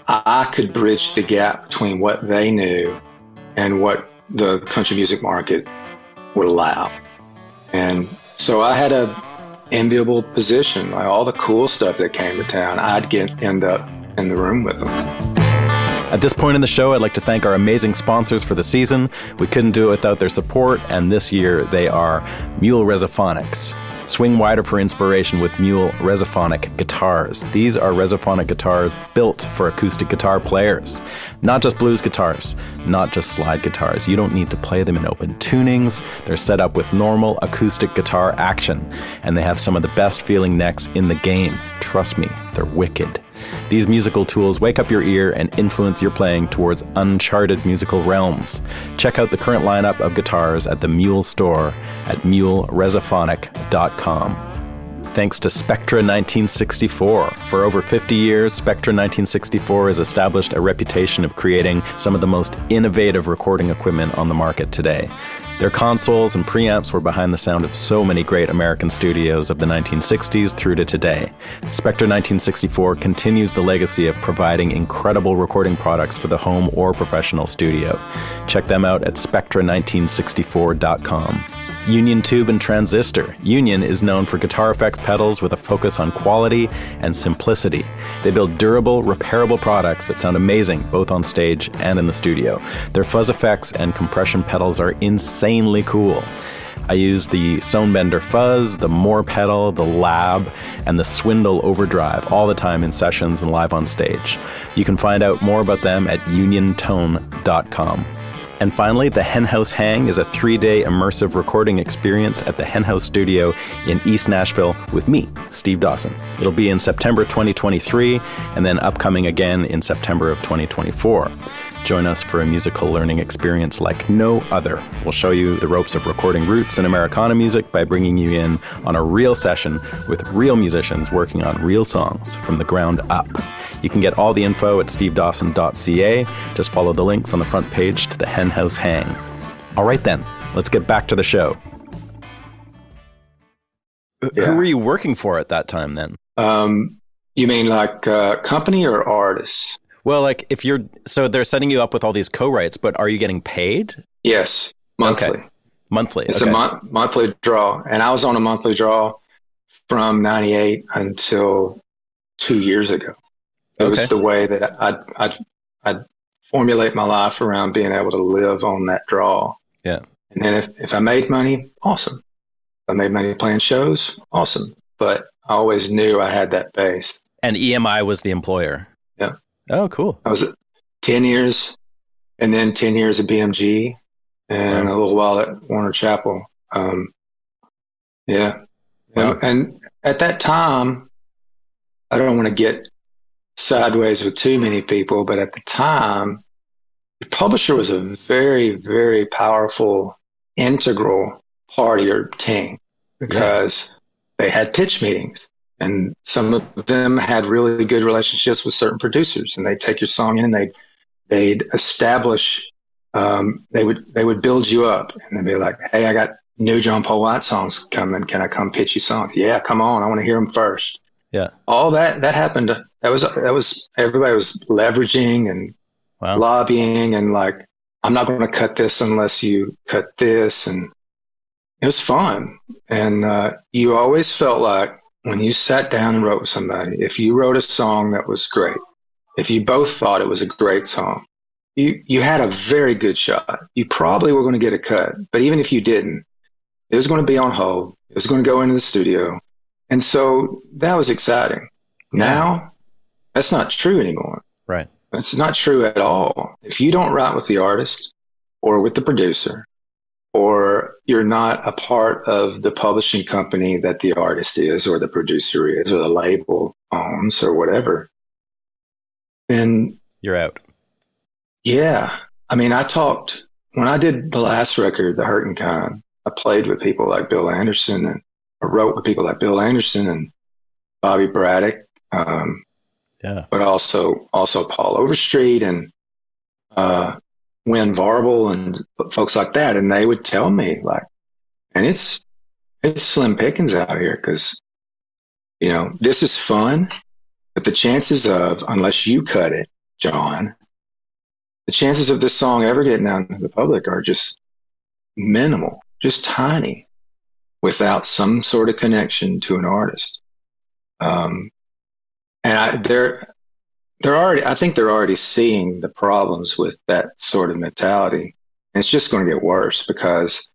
I could bridge the gap between what they knew and what the country music market would allow. And so I had a enviable position. Like all the cool stuff that came to town, I'd get end up in the room with them. At this point in the show, I'd like to thank our amazing sponsors for the season. We couldn't do it without their support, and this year they are Mule Resophonics. Swing wider for inspiration with Mule Resophonic guitars. These are Resophonic guitars built for acoustic guitar players. Not just blues guitars, not just slide guitars. You don't need to play them in open tunings. They're set up with normal acoustic guitar action, and they have some of the best feeling necks in the game. Trust me, they're wicked. These musical tools wake up your ear and influence your playing towards uncharted musical realms. Check out the current lineup of guitars at the Mule store at muleresophonic.com. Thanks to Spectra 1964. For over 50 years, Spectra 1964 has established a reputation of creating some of the most innovative recording equipment on the market today. Their consoles and preamps were behind the sound of so many great American studios of the 1960s through to today. Spectra 1964 continues the legacy of providing incredible recording products for the home or professional studio. Check them out at spectra1964.com. Union Tube and Transistor. Union is known for guitar effects pedals with a focus on quality and simplicity. They build durable, repairable products that sound amazing both on stage and in the studio. Their fuzz effects and compression pedals are insanely cool. I use the Sonebender Fuzz, the More pedal, the Lab, and the Swindle Overdrive all the time in sessions and live on stage. You can find out more about them at uniontone.com. And finally, the Henhouse Hang is a three day immersive recording experience at the Henhouse Studio in East Nashville with me, Steve Dawson. It'll be in September 2023 and then upcoming again in September of 2024. Join us for a musical learning experience like no other. We'll show you the ropes of recording roots in Americana music by bringing you in on a real session with real musicians working on real songs from the ground up. You can get all the info at stevedawson.ca. Just follow the links on the front page to the Henhouse Hang. All right, then, let's get back to the show. Yeah. Who were you working for at that time then? Um, you mean like uh, company or artists? Well, like if you're so they're setting you up with all these co-writes, but are you getting paid? Yes, monthly. Okay. Monthly. It's okay. a mon- monthly draw, and I was on a monthly draw from '98 until two years ago. It okay. was the way that I'd, I'd, I'd formulate my life around being able to live on that draw. Yeah. And then if, if I made money, awesome. If I made money playing shows, awesome. But I always knew I had that base. And EMI was the employer. Yeah. Oh, cool. I was 10 years and then 10 years at BMG and wow. a little while at Warner Chappell. Um, yeah. Wow. And, and at that time, I don't want to get sideways with too many people, but at the time, the publisher was a very, very powerful, integral part of your team because yeah. they had pitch meetings. And some of them had really good relationships with certain producers, and they'd take your song in and they'd they'd establish um, they would they would build you up and they'd be like, "Hey, I got new John Paul White songs coming. Can I come pitch you songs? Yeah, come on. I want to hear them first. Yeah. All that that happened. That was that was everybody was leveraging and wow. lobbying and like I'm not going to cut this unless you cut this and it was fun. And uh, you always felt like when you sat down and wrote with somebody, if you wrote a song that was great, if you both thought it was a great song, you you had a very good shot. You probably were going to get a cut, but even if you didn't, it was going to be on hold. It was going to go into the studio. And so that was exciting. Now, that's not true anymore. Right. That's not true at all. If you don't write with the artist or with the producer, or you're not a part of the publishing company that the artist is, or the producer is, or the label owns, or whatever, then you're out. Yeah. I mean, I talked when I did the last record, The Hurting Kind, I played with people like Bill Anderson and I wrote with people like Bill Anderson and Bobby Braddock, um, yeah, but also also Paul Overstreet and uh, Wynn Varble and folks like that, and they would tell me like, and it's it's slim pickings out here because you know this is fun, but the chances of unless you cut it, John, the chances of this song ever getting out into the public are just minimal, just tiny without some sort of connection to an artist. Um, and I, they're they're already I think they're already seeing the problems with that sort of mentality. And it's just going to get worse because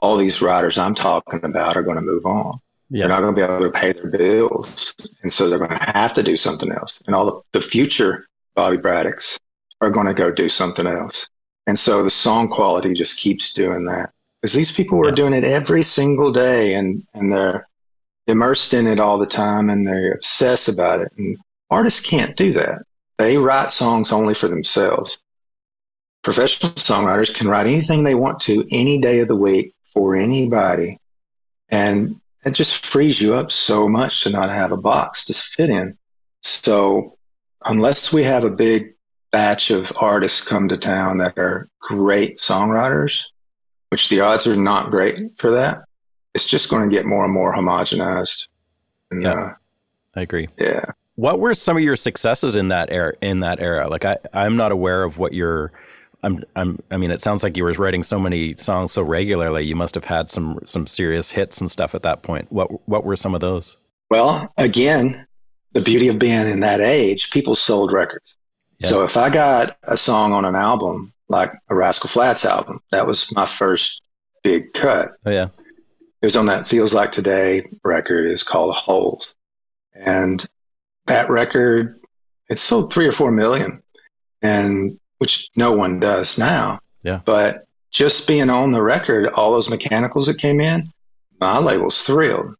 all these writers I'm talking about are going to move on. Yeah. They're not going to be able to pay their bills. And so they're going to have to do something else. And all the, the future Bobby Braddocks are going to go do something else. And so the song quality just keeps doing that. Because these people were yeah. doing it every single day and, and they're immersed in it all the time and they obsess about it. And artists can't do that. They write songs only for themselves. Professional songwriters can write anything they want to any day of the week for anybody. And it just frees you up so much to not have a box to fit in. So unless we have a big batch of artists come to town that are great songwriters, which the odds are not great for that, it's just going to get more and more homogenized. And, yeah, uh, I agree. Yeah. What were some of your successes in that era? In that era, like I, I'm not aware of what your I'm, I'm, I mean, it sounds like you were writing so many songs so regularly. You must have had some, some serious hits and stuff at that point. What, what were some of those? Well, again, the beauty of being in that age, people sold records. Yeah. So if I got a song on an album, like a Rascal Flatts album, that was my first big cut. Oh yeah, it was on that Feels Like Today record. It's called Holes, and that record it sold three or four million, and which no one does now. Yeah. But just being on the record, all those mechanicals that came in, my label's thrilled.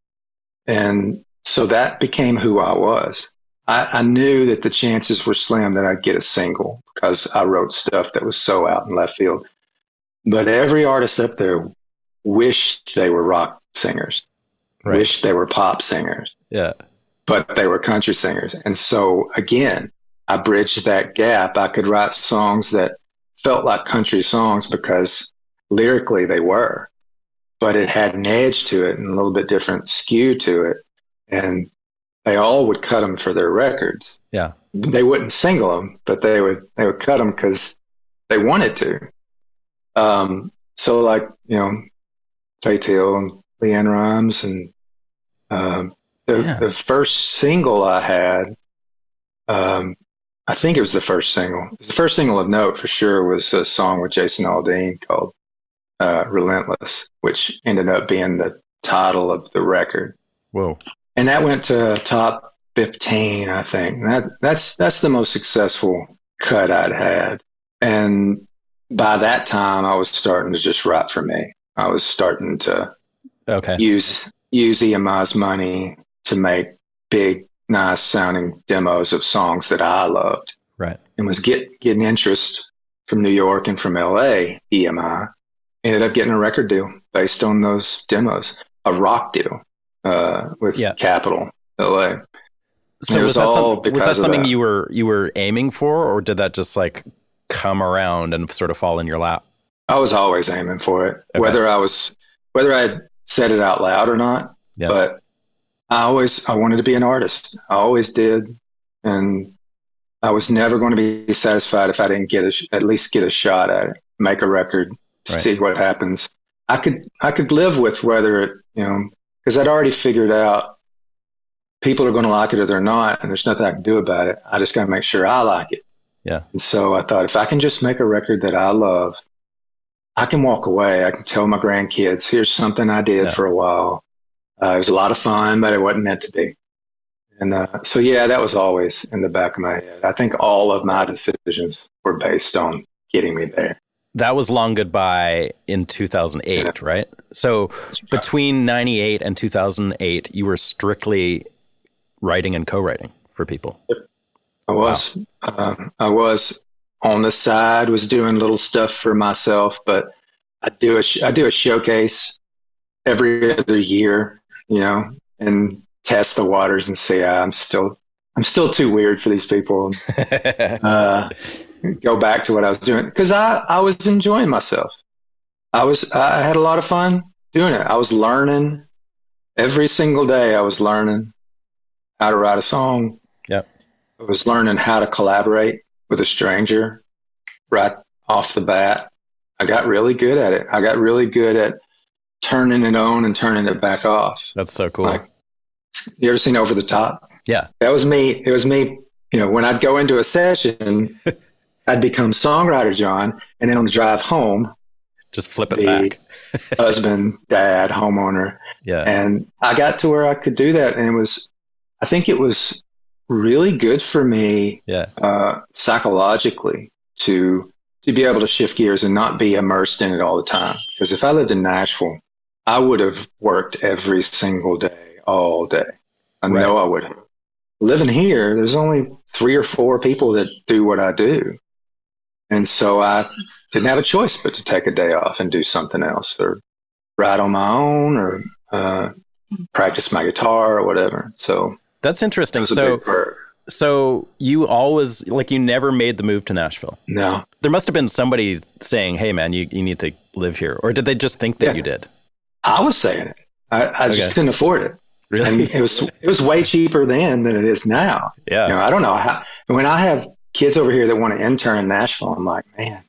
And so that became who I was. I, I, knew that the chances were slim that I'd get a single because I wrote stuff that was so out in left field. But every artist up there wished they were rock singers, right. wished they were pop singers. Yeah. But they were country singers. And so again, I bridged that gap. I could write songs that felt like country songs because lyrically they were, but it had an edge to it and a little bit different skew to it. And they all would cut them for their records. Yeah. They wouldn't single them, but they would, they would cut them because they wanted to. Um, so like, you know, Faith Hill and LeAnn Rimes and, um, the, yeah. the first single I had, um, I think it was the first single. It was the first single of note for sure was a song with Jason Aldean called uh, "Relentless," which ended up being the title of the record. Whoa! And that went to top fifteen, I think. That that's that's the most successful cut I'd had. And by that time, I was starting to just write for me. I was starting to okay use use EMI's money to make big nice sounding demos of songs that I loved. Right. And was get, getting interest from New York and from LA, EMI. Ended up getting a record deal based on those demos, a rock deal uh, with yeah. Capitol LA. So was, was, that, some, was that something that. you were you were aiming for, or did that just like come around and sort of fall in your lap? I was always aiming for it, okay. whether I was whether I said it out loud or not. Yeah. But I always I wanted to be an artist. I always did, and I was never going to be satisfied if I didn't get a, at least get a shot at it, make a record, right. see what happens. I could I could live with whether it you know because I'd already figured out people are going to like it or they're not, and there's nothing I can do about it. I just got to make sure I like it. Yeah. And so I thought if I can just make a record that I love, I can walk away. I can tell my grandkids, here's something I did yeah. for a while. Uh, it was a lot of fun, but it wasn't meant to be. And uh, so, yeah, that was always in the back of my head. I think all of my decisions were based on getting me there. That was Long Goodbye in 2008, yeah. right? So between 98 and 2008, you were strictly writing and co writing for people. I was. Wow. Uh, I was on the side, was doing little stuff for myself, but I do a, sh- I do a showcase every other year you know, and test the waters and say, ah, I'm still, I'm still too weird for these people. uh, go back to what I was doing because I, I was enjoying myself. I was, I had a lot of fun doing it. I was learning every single day. I was learning how to write a song. Yep. I was learning how to collaborate with a stranger right off the bat. I got really good at it. I got really good at turning it on and turning it back off. That's so cool. Like, you ever seen Over the Top? Yeah. That was me. It was me, you know, when I'd go into a session, I'd become songwriter John. And then on the drive home, Just flip it back. husband, dad, homeowner. Yeah. And I got to where I could do that. And it was, I think it was really good for me yeah. uh, psychologically to to be able to shift gears and not be immersed in it all the time. Because if I lived in Nashville, I would have worked every single day, all day. I Right. know I would have. Living here, there's only three or four people that do what I do. And so I didn't have a choice but to take a day off and do something else or write on my own or uh, practice my guitar or whatever. So That's interesting. So so you always like you never made the move to Nashville. No, There must have been somebody saying, "Hey man, you, you need to live here." Or did they just think that Yeah. you did? I was saying it. I, I Okay. just couldn't afford it. And Really? it was it was way cheaper then than it is now. yeah. You know, I don't know how. When I have kids over here that want to intern in Nashville, I'm like, man,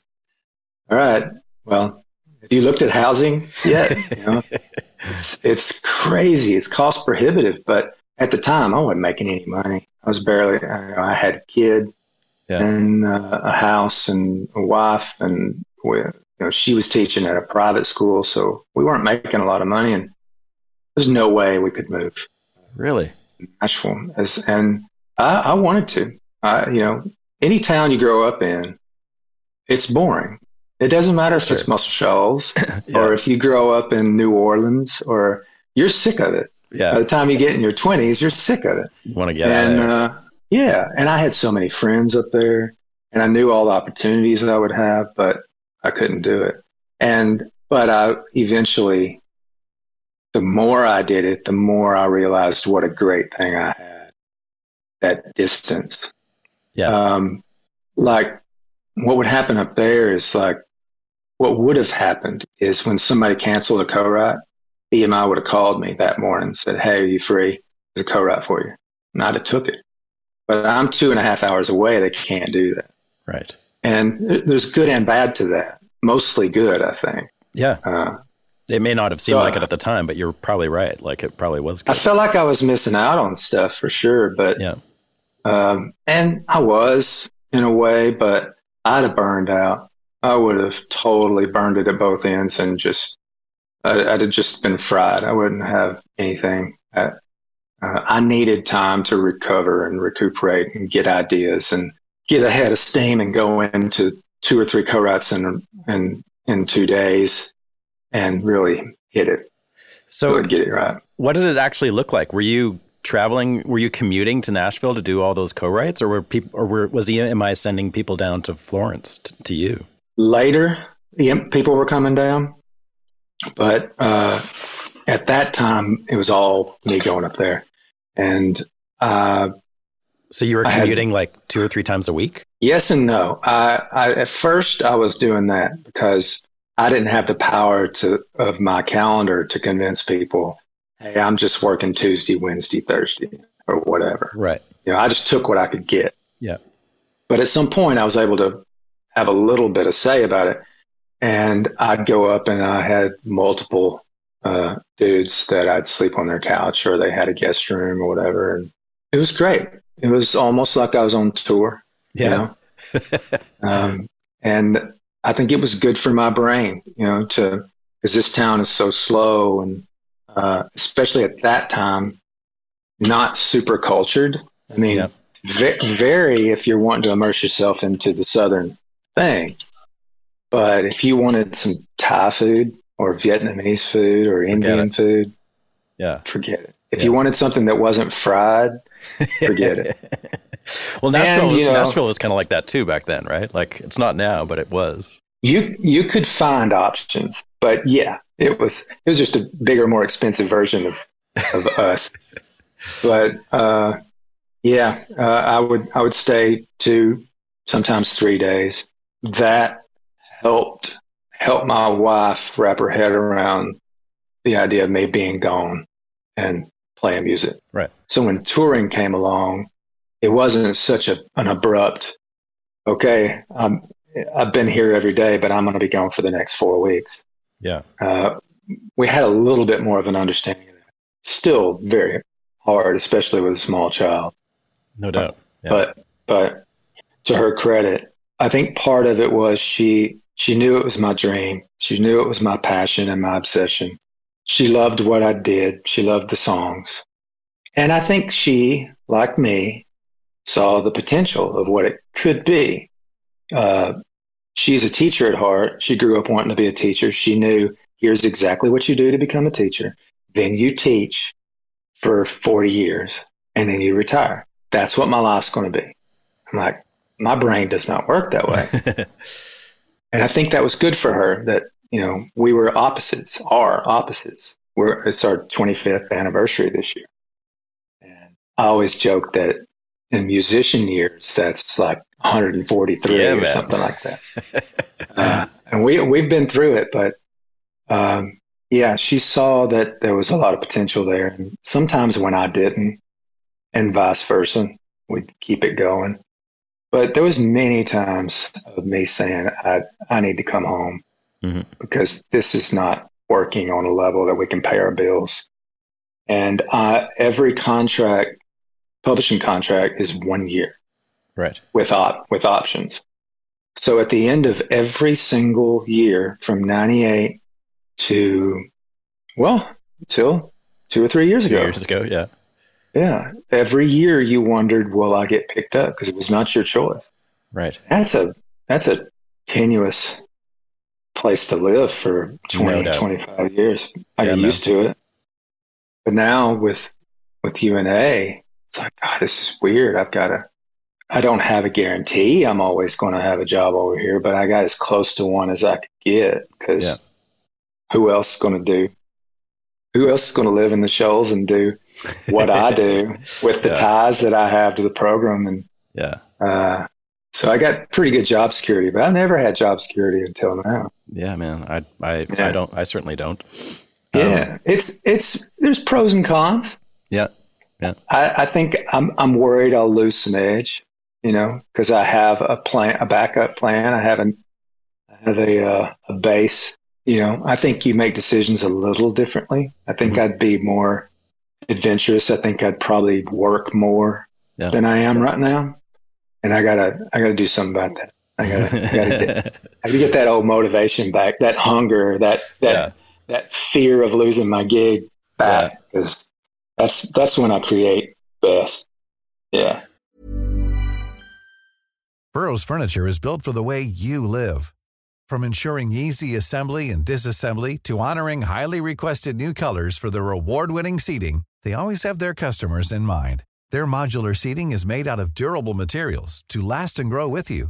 all right, well, have you looked at housing yet? You know, it's it's crazy. It's cost prohibitive. But at the time, I wasn't making any money. I was barely. I, I had a kid Yeah. and uh, a house and a wife, and we, you know, she was teaching at a private school, so we weren't making a lot of money, and there's no way we could move. Really? Nashville, as, and I, I wanted to. I, you know, any town you grow up in, it's boring. It doesn't matter if it's Sure. Muscle Shoals Yeah. or if you grow up in New Orleans or you're sick of it. Yeah. By the time you get in your 20s, you're sick of it. You want to get and out of there. uh, yeah, and I had so many friends up there, and I knew all the opportunities that I would have, but I couldn't do it. And but I eventually, the more I did it, the more I realized what a great thing I had. That distance. Yeah. Um, like what would happen up there is like what would have happened is when somebody canceled a co-write, EMI would have called me that morning and said, "Hey, are you free? There's a co-write for you." And I'd have took it. But I'm two and a half hours away. They can't do that. right. And there's good and bad to that. Mostly good, I think. Yeah. Uh, It may not have seemed So- like it at the time, but you're probably right. Like it probably was I felt like I was missing out on stuff for sure, but Yeah. um, and I was in a way, but I'd have burned out. I would have totally burned it at both ends and just I, I'd have just been fried. I wouldn't have anything. I, uh, I needed time to recover and recuperate and get ideas and get ahead of steam and go into two or three co-writes in in in two days and really hit it. So really get it right. what did it actually look like? Were you traveling? Were you commuting to Nashville to do all those co-writes, or were people, or were, was EMI sending people down to Florence t- to you? later yeah, people were coming down but uh, at that time it was all me going up there and uh, So you were I had- commuting like two or three times a week. yes and no I, I at first i was doing that because i didn't have the power to of my calendar to convince people hey i'm just working tuesday wednesday thursday or whatever Right. you know i just took what i could get Yeah. but at some point i was able to have a little bit of say about it and i'd go up and i had multiple uh, dudes that i'd sleep on their couch or they had a guest room or whatever and it was great it was almost like i was on tour you know? um, and i think it was good for my brain you know to because this town is so slow and uh, especially at that time not super cultured i mean Yeah. ve- very if you're wanting to immerse yourself into the southern thing but if you wanted some thai food or vietnamese food or indian it. food yeah. forget it if Yeah. you wanted something that wasn't fried forget it well, Nashville, And, you know- Nashville was kind of like that too back then, right? Like it's not now, but it was. you you could find options but yeah it was it was just a bigger more expensive version of of us but uh yeah uh, i would i would stay two sometimes three days that helped help my wife wrap her head around the idea of me being gone and playing music Right. so when touring came along it wasn't such a, an abrupt okay i'm I've been here every day, but I'm going to be gone for the next four weeks. Yeah. Uh, we had a little bit more of an understanding of that. Still very hard, especially with a small child. No doubt. Yeah. But but to her credit, I think part of it was she She knew it was my dream. She knew it was my passion and my obsession. She loved what I did. She loved the songs. And I think she, like me, saw the potential of what it could be. Uh, she's a teacher at heart. She grew up wanting to be a teacher. She knew here's exactly what you do to become a teacher. Then you teach for 40 years and then you retire. That's what my life's going to be. I'm like, my brain does not work that way. and I think that was good for her that, you know, we were opposites, are opposites. We're, it's our 25th anniversary this year. And I always joke that in musician years, that's like 143 yeah, or man. something like that. uh, and we, we've been through it, but, um, yeah, she saw that there was a lot of potential there. And sometimes when I didn't, and vice versa, we'd keep it going. But there was many times of me saying, I, I need to come home mm-hmm. because this is not working on a level that we can pay our bills. And I, every contract, publishing contract is one year. Right. With op, with options. So at the end of every single year from 98 to, well, till two or three years two ago. years ago, yeah. Yeah. Every year you wondered, will I get picked up? Because it was not your choice. Right. That's a that's a tenuous place to live for 20, no 25 years. I yeah, got used to it. But now with with UNA, it's like, God, this is weird. I've got to I don't have a guarantee I'm always going to have a job over here, but I got as close to one as I could get because yeah. who else is going to do who else is going to live in the shoals and do what I do with the yeah. ties that I have to the program? And yeah, uh, so I got pretty good job security, but I never had job security until now. Yeah, man, I I yeah. I don't. I certainly don't. Yeah, um, it's it's there's pros and cons. Yeah, yeah. I, I think I'm I'm worried I'll lose some edge, you know, because I have a plan, a backup plan. I have an I have a uh, a base you know, I think you make decisions a little differently. I think mm-hmm. I'd be more adventurous. I think I'd probably work more yeah. than I am right now. And I gotta, I gotta do something about that. I gotta, I gotta, get, I gotta get that old motivation back, that hunger, that, that, yeah. that fear of losing my gig back. Because yeah. that's, that's when I create best. Yeah. Burrow's furniture is built for the way you live. From ensuring easy assembly and disassembly to honoring highly requested new colors for their award-winning seating, they always have their customers in mind. Their modular seating is made out of durable materials to last and grow with you.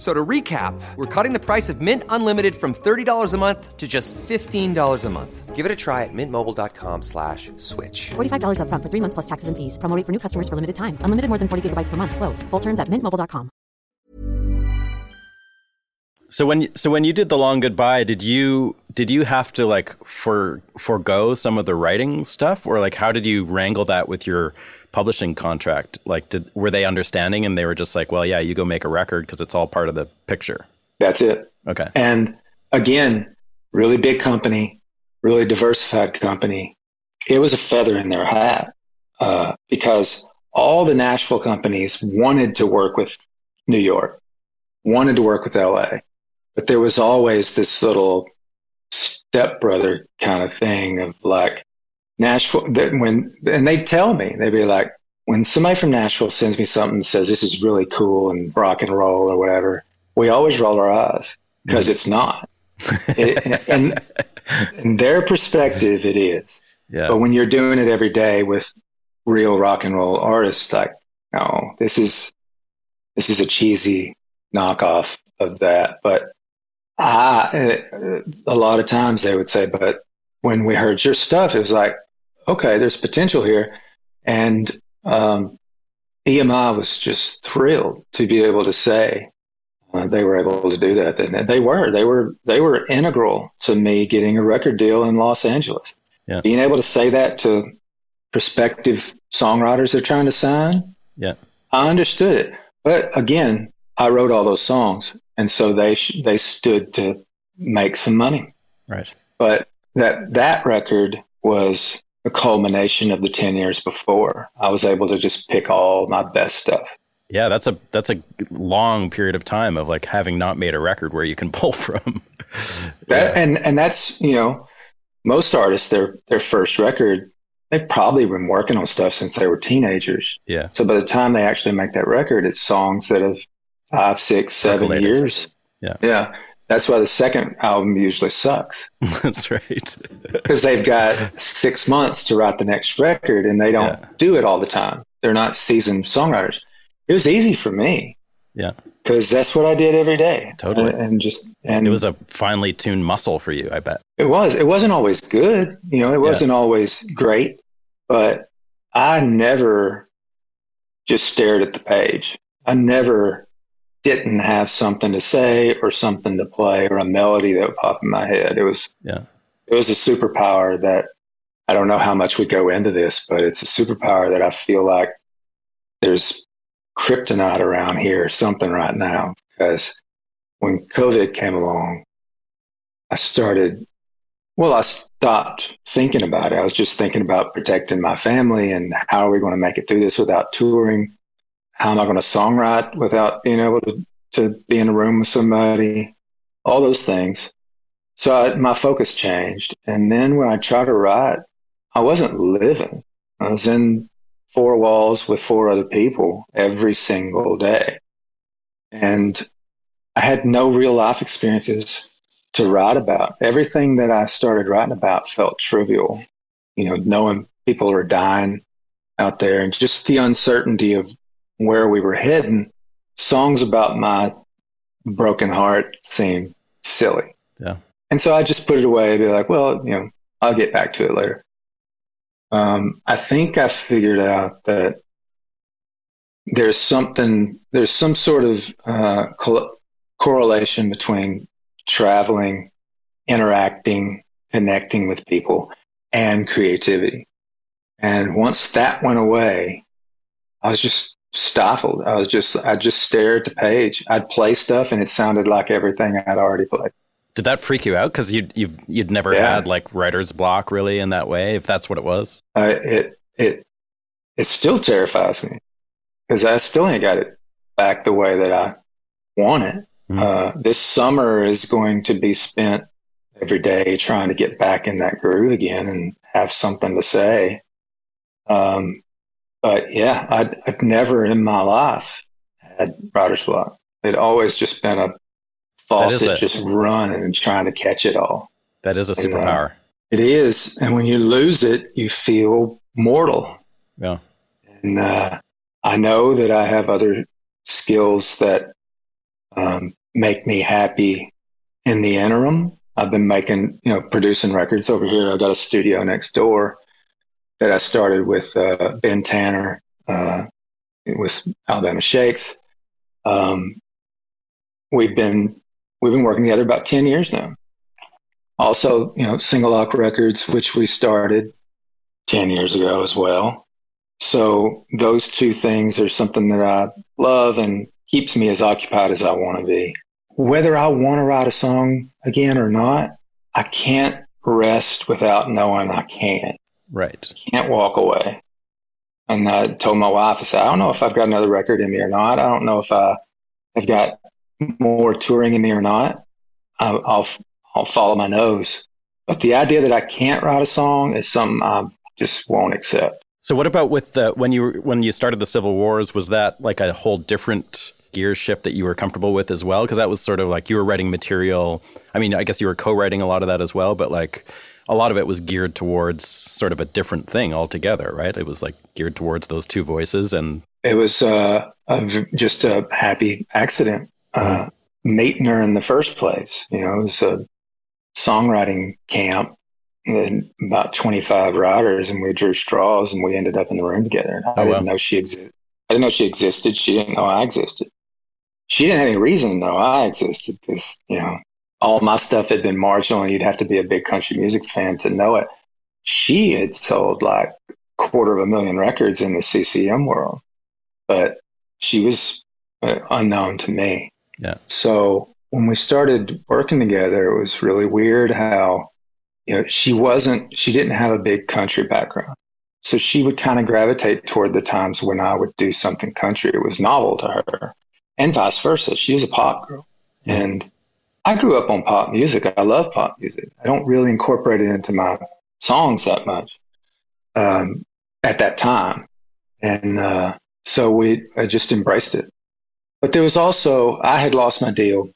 So to recap, we're cutting the price of Mint Unlimited from $30 a month to just $15 a month. Give it a try at mintmobile.com slash switch. $45 up front for three months plus taxes and fees. Promoting for new customers for limited time. Unlimited more than 40 gigabytes per month. Slows. Full terms at mintmobile.com. So when so when you did the long goodbye, did you did you have to like for forego some of the writing stuff, or like how did you wrangle that with your publishing contract? Like, did were they understanding and they were just like, well, yeah, you go make a record because it's all part of the picture. That's it. Okay. And again, really big company, really diversified company. It was a feather in their hat uh, because all the Nashville companies wanted to work with New York, wanted to work with LA, but there was always this little stepbrother kind of thing of like, Nashville, that when, and they tell me, they'd be like, when somebody from Nashville sends me something that says this is really cool and rock and roll or whatever, we always roll our eyes because mm-hmm. it's not. it, and in their perspective, it is. Yeah. But when you're doing it every day with real rock and roll artists, like, no, this is this is a cheesy knockoff of that. But I, a lot of times they would say, but when we heard your stuff, it was like, okay, there's potential here. And um, EMI was just thrilled to be able to say, uh, they were able to do that. And they were, they were, they were integral to me getting a record deal in Los Angeles. Yeah. Being able to say that to prospective songwriters they're trying to sign. Yeah. I understood it. But again, I wrote all those songs. And so they, sh- they stood to make some money. Right. But that, that record was a culmination of the 10 years before. I was able to just pick all my best stuff. Yeah, that's a that's a long period of time of like having not made a record where you can pull from. That, and and that's you know most artists their their first record they've probably been working on stuff since they were teenagers. Yeah. So by the time they actually make that record, it's songs that have five, six, seven years. Yeah. Yeah. That's why the second album usually sucks that's right. because they've got six months to write the next record and they don't Yeah. do it all the time. They're not seasoned songwriters. It was easy for me Yeah. because that's what I did every day. Totally. And, and just, and It was a finely tuned muscle for you, I bet. It was. It wasn't always good. You know, it wasn't always great, but I never just stared at the page. I never didn't have something to say or something to play or a melody that would pop in my head. It was Yeah. it was a superpower that I don't know how much we go into this, but it's a superpower that I feel like there's kryptonite around here, something right now. Because when COVID came along, I started, well, I stopped thinking about it. I was just thinking about protecting my family and how are we going to make it through this without touring? How am I going to songwrite without being able to, to be in a room with somebody? All those things. So I, my focus changed. And then when I tried to write, I wasn't living. I was in four walls with four other people every single day. And I had no real life experiences to write about. Everything that I started writing about felt trivial. You know, knowing people are dying out there and just the uncertainty of where we were heading. Songs about my broken heart seemed silly. Yeah. And so I just put it away and be like, well, you know, I'll get back to it later. Um, I think I figured out that there's something, there's some sort of uh, col- correlation between traveling, interacting, connecting with people, and creativity. And once that went away, I was just stifled. I was just, I just stared at the page. I'd play stuff and it sounded like everything I'd already played. Did that freak you out? Because you'd you've you'd never Yeah. had like writer's block really in that way, if that's what it was. uh, it it it still terrifies me because I still ain't got it back the way that I want it. Mhm. Uh, this summer is going to be spent every day trying to get back in that groove again and have something to say. Um, but yeah, I'd, I'd never in my life had writer's block. It'd always just been a faucet just running and trying to catch it all. That is a And, uh, superpower. It is. And when you lose it, you feel mortal. Yeah. And uh, I know that I have other skills that um, make me happy in the interim. I've been making, you know, producing records over here. I've got a studio next door that I started with uh, Ben Tanner uh, with Alabama Shakes. Um, we've been we've been working together about ten years now. Also, you know, Single Lock Records, which we started ten years ago as well. So those two things are something that I love and keeps me as occupied as I want to be. Whether I want to write a song again or not, I can't rest without knowing I can. Right. Can't walk away. And I told my wife, I said, I don't know if I've got another record in me or not. I don't know if I have got more touring in me or not. I'll, I'll, I'll follow my nose. But the idea that I can't write a song is something I just won't accept. So what about with the when you when you started the Civil Wars? Was that like a whole different gear shift that you were comfortable with as well? Because that was sort of like you were writing material. I mean, I guess you were co-writing a lot of that as well, but like a lot of it was geared towards sort of a different thing altogether, right? It was like geared towards those two voices, and it was uh, a just a happy accident uh, her in the first place. You know, it was a songwriting camp and about 25 writers and we drew straws and we ended up in the room together. And I Oh, didn't wow. know she existed. I didn't know she existed. She didn't know I existed. she didn't have any reason to know I existed because, you know, all my stuff had been marginal and you'd have to be a big country music fan to know it. She had sold like a quarter of a million records in the CCM world, but she was uh, unknown to me. Yeah. So when we started working together, it was really weird how, you know, she wasn't, she didn't have a big country background. So she would kind of gravitate toward the times when I would do something country. It was novel to her and vice versa. She was a pop girl. And I grew up on pop music. I love pop music. I don't really incorporate it into my songs that much um, at that time. And uh, so we I just embraced it. But there was also, I had lost my deal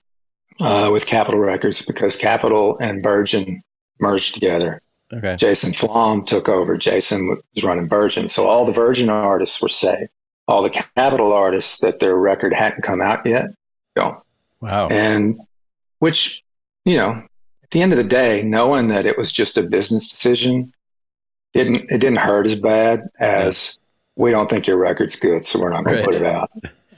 uh, with Capitol Records because Capitol and Virgin merged together. Okay. Jason Flom took over. Jason was running Virgin. So all the Virgin artists were saved. All the Capitol artists that their record hadn't come out yet, go. Wow. And which, you know, at the end of the day, knowing that it was just a business decision didn't it didn't hurt as bad as we don't think your record's good, so we're not going Right. to put it out.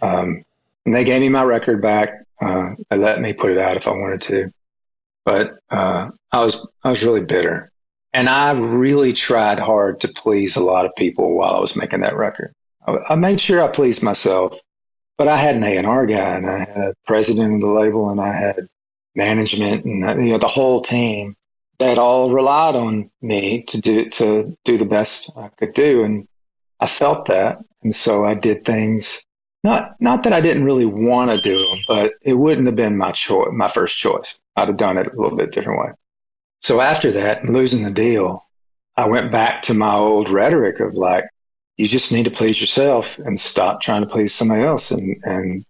Um, and they gave me my record back. Uh, they let me put it out if I wanted to, but uh, I was I was really bitter, and I really tried hard to please a lot of people while I was making that record. I, I made sure I pleased myself, but I had an A and R guy, and I had a president of the label, and I had management, and uh, you know the whole team that all relied on me to do to do the best I could do, and I felt that, and so I did things. Not not that I didn't really want to do them, but it wouldn't have been my choice, my first choice. I'd have done it a little bit different way. So after that, losing the deal, I went back to my old rhetoric of like, you just need to please yourself and stop trying to please somebody else. And and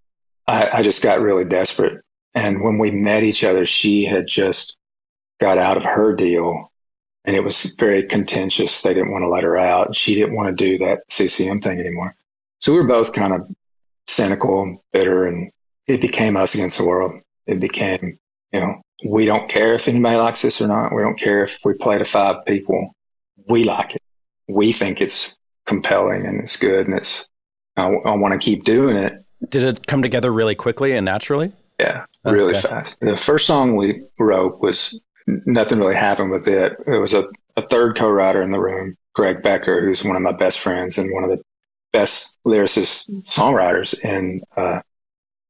I, I just got really desperate. And when we met each other, she had just got out of her deal and it was very contentious. They didn't want to let her out. She didn't want to do that CCM thing anymore. So we were both kind of cynical and bitter and it became us against the world. It became, you know, we don't care if anybody likes this or not. We don't care if we play to five people. We like it. We think it's compelling and it's good and it's, I, I want to keep doing it. Did it come together really quickly and naturally? Yeah, really Okay. fast. The first song we wrote was nothing really happened with it. It was a, a third co-writer in the room, Greg Becker, who's one of my best friends and one of the best lyricist songwriters in uh,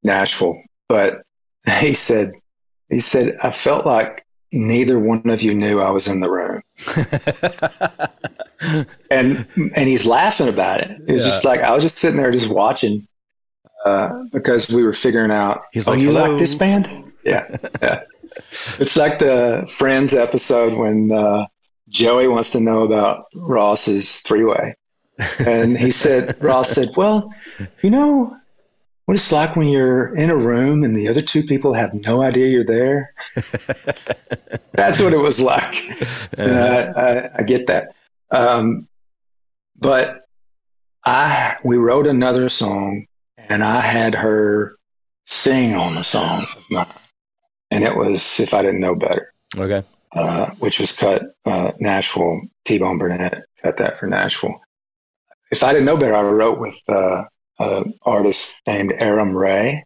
Nashville. But he said, he said, I felt like neither one of you knew I was in the room. and and he's laughing about it. It's Yeah. just like I was just sitting there just watching uh, because we were figuring out. He's oh, like, you "Hello." like this band? Yeah, yeah. It's like the Friends episode when uh, Joey wants to know about Ross's three way, and he said, Ross said, "Well, you know." What it's like when you're in a room and the other two people have no idea you're there. That's what it was like. And I, I, I get that. Um, but I we wrote another song and I had her sing on the song. And it was If I Didn't Know Better, okay. uh, which was cut uh, Nashville. T Bone Burnett cut that for Nashville. If I Didn't Know Better, I wrote with uh, an artist named Arum Rae,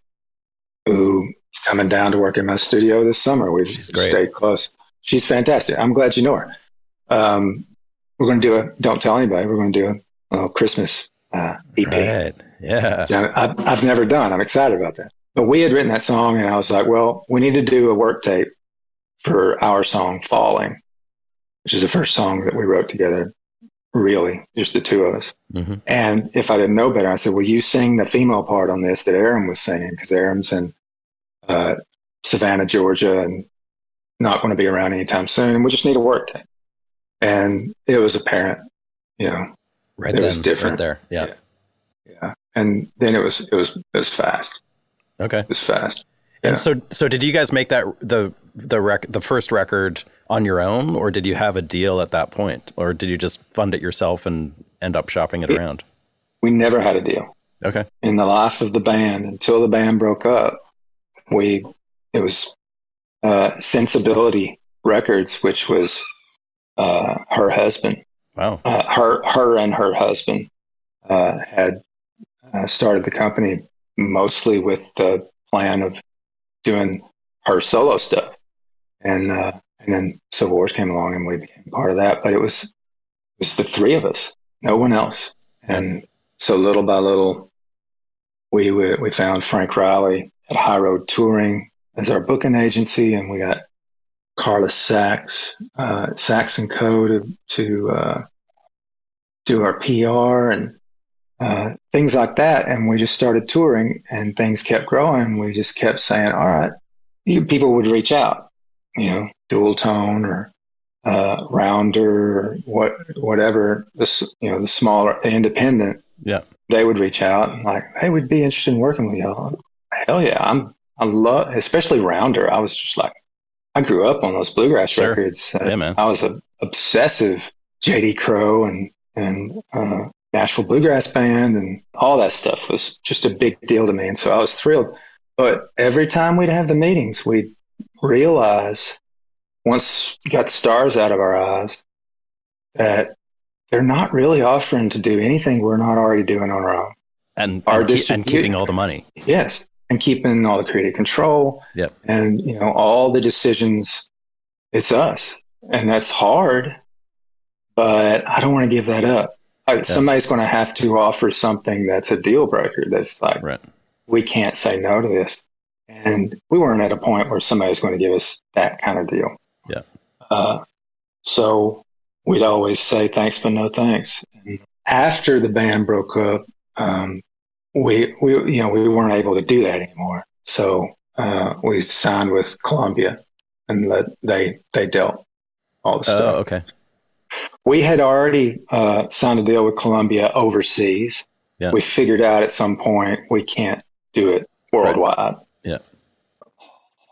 who is coming down to work in my studio this summer. We've She's great. stayed close. She's fantastic. I'm glad you know her. Um, we're going to do a don't tell anybody. We're going to do a little Christmas uh, EP. Right. Yeah. I've, I've never done. I'm excited about that. But we had written that song, and I was like, well, we need to do a work tape for our song Falling, which is the first song that we wrote together, really, just the two of us. hmm And if I didn't know better, I said, well, you sing the female part on this that Aaron was singing, because Aaron's in uh, Savannah, Georgia, and not going to be around anytime soon. And we just need a work tape. And it was apparent, you know, Right It then. was different. Right there. Yeah. Yeah. yeah. And then it was, it was, it was fast. Okay. It was fast. And Yeah. so, so did you guys make that the the rec the first record on your own, or did you have a deal at that point, or did you just fund it yourself and end up shopping it It- around? We never had a deal Okay. in the life of the band until the band broke up. We, it was uh, Sensibility Records, which was uh, her husband. Wow. Uh, her, her and her husband uh, had uh, started the company mostly with the plan of doing her solo stuff. And, uh, and then Civil Wars came along and we became part of that. But it was, it was the three of us, no one else. And so little by little, we, we, we found Frank Riley at High Road Touring as our booking agency. And we got Carlos Sacks, uh, Sacks and Co. to, to, uh, do our PR and, uh, things like that. And we just started touring and things kept growing. We just kept saying, all right, people would reach out, you know, Dualtone or uh, rounder what, whatever, the, you know, the smaller the independent. Yeah. They would reach out and like, hey, we'd be interested in working with y'all. Hell yeah. I'm, I love, especially rounder. I was just like, I grew up on those bluegrass Sure. records. Yeah, man. I was a obsessive JD Crowe and, and, uh, Nashville Bluegrass Band and all that stuff was just a big deal to me. And so I was thrilled. But every time we'd have the meetings, we'd realize once we got the stars out of our eyes that they're not really offering to do anything we're not already doing on our own. And Our and, and keeping all the money. Yes. And keeping all the creative control Yep. and, you know, all the decisions. It's us. And that's hard, but I don't want to give that up. I, Somebody's going to have to offer something that's a deal breaker. That's like, Right. we can't say no to this. And we weren't at a point where somebody's going to give us that kind of deal. Yeah. Uh, so we'd always say thanks, but no thanks. And after the band broke up, um, we, we, you know, we weren't able to do that anymore. So, uh, we signed with Columbia and let, they, they dealt all the stuff Oh, okay. We had already uh, signed a deal with Columbia overseas. Yeah. We figured out at some point we can't do it worldwide. Yeah.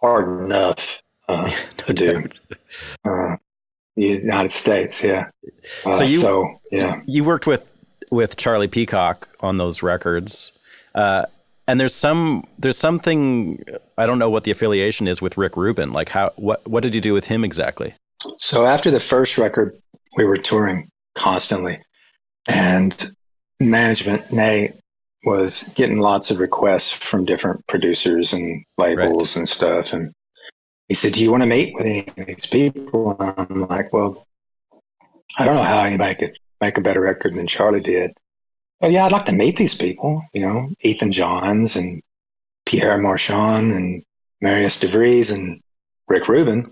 Hard enough uh, to do. Uh, the United States, yeah. Uh, So you- so yeah, You worked with with Charlie Peacock on those records, uh, and there's some there's something I don't know what the affiliation is with Rick Rubin. Like how what what did you do with him exactly? So after the first record, we were touring constantly, and management Nate was getting lots of requests from different producers and labels and stuff. And he said, "Do you want to meet with any of these people?" And I'm like, "Well, I don't know how anybody could make a better record than Charlie did." But yeah, I'd like to meet these people. You know, Ethan Johns and Pierre Marchand and Marius DeVries and Rick Rubin,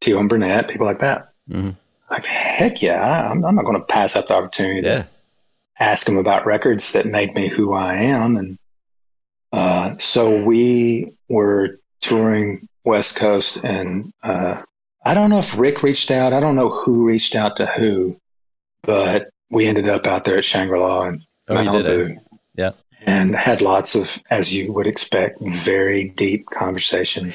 T Bone Burnett, people like that. hmm Like, heck yeah, I'm, I'm not going to pass up the opportunity Yeah. to ask him about records that made me who I am. And uh, so we were touring West Coast, and uh, I don't know if Rick reached out. I don't know who reached out to who, but we ended up out there at Shangri La and Oh, did, Malibu. eh? Yeah. And had lots of, as you would expect, very deep conversations.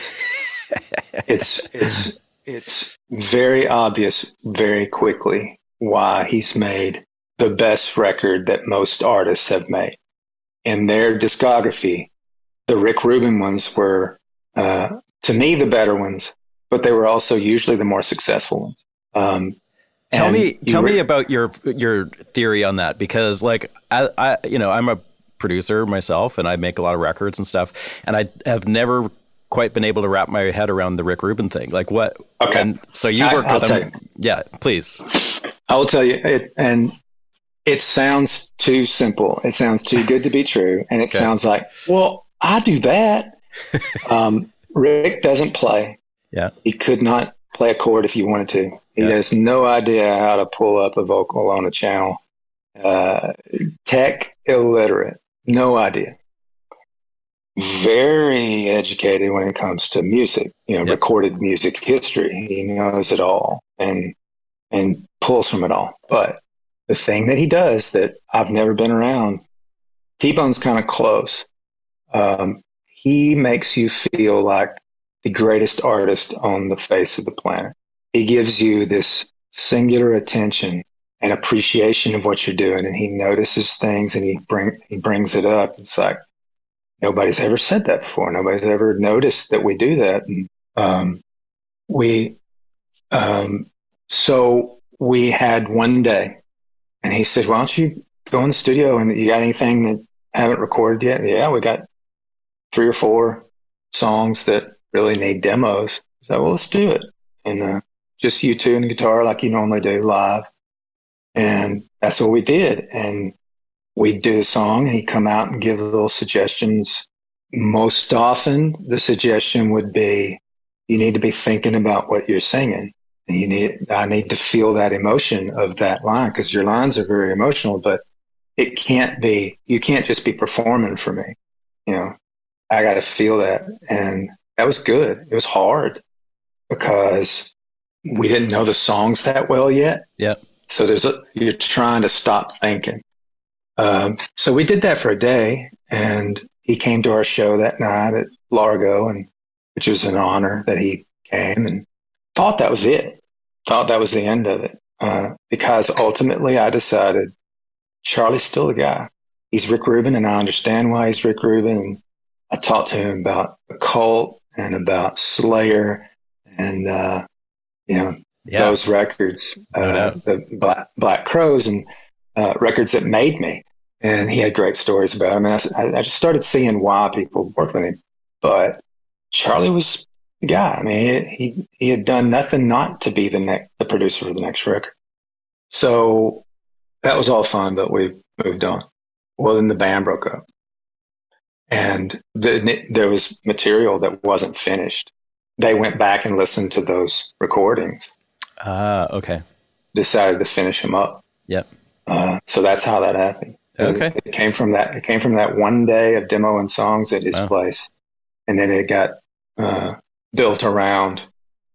it's it's it's very obvious very quickly why he's made the best record that most artists have made. In their discography, the Rick Rubin ones were, uh, to me, the better ones, but they were also usually the more successful ones. Um, Tell me, tell were- me about your your theory on that because, like, I, I, you know, I'm a producer myself, and I make a lot of records and stuff, and I have never quite been able to wrap my head around the Rick Rubin thing. Like, what? Okay. And so you worked I'll with him. Yeah, please. I will tell you, it, and it sounds too simple. It sounds too good to be true, and it Okay. sounds like, well, I do that. um, Rick doesn't play. Yeah. He could not play a chord if he wanted to. He Yeah. has no idea how to pull up a vocal on a channel. Uh, tech illiterate, no idea. Very educated when it comes to music, you know, Yep. recorded music history. He knows it all and and pulls from it all. But the thing that he does that I've never been around, T Bone's kind of close. Um, he makes you feel like the greatest artist on the face of the planet. He gives you this singular attention and appreciation of what you're doing, and he notices things and he bring he brings it up. It's like nobody's ever said that before. Nobody's ever noticed that we do that. And um, we um, so we had one day, and he said, "Why don't you go in the studio and you got anything that haven't recorded yet?" Yeah, we got three or four songs that really need demos. So, well, let's do it. And uh, just you two and guitar like you normally do live. And that's what we did. And we'd do a song and he'd come out and give little suggestions. Most often, the suggestion would be, you need to be thinking about what you're singing. And you need, I need to feel that emotion of that line because your lines are very emotional, but it can't be, you can't just be performing for me. You know, I got to feel that. And that was good. It was hard because we didn't know the songs that well yet. Yeah. So there's a, you're trying to stop thinking. Um, so we did that for a day and he came to our show that night at Largo and which was an honor that he came and thought that was it. Thought that was the end of it. Uh, because ultimately I decided Charlie's still the guy. He's Rick Rubin and I understand why he's Rick Rubin. And I talked to him about the cult and about Slayer and, uh, you know, yeah. those records, no uh, the Black, Black Crowes and uh, records that made me. And he had great stories about him. And I, I just started seeing why people worked with him. But Charlie was the guy. I mean, he, he had done nothing not to be the next, the producer of the next record. So that was all fun, but we moved on. Well, then the band broke up and the, there was material that wasn't finished. They went back and listened to those recordings Ah, uh, okay. Decided to finish him up. Yep. Uh, so that's how that happened. Okay. It, came from that. It came from that one day of demo and songs at his wow. place, and then it got uh, built around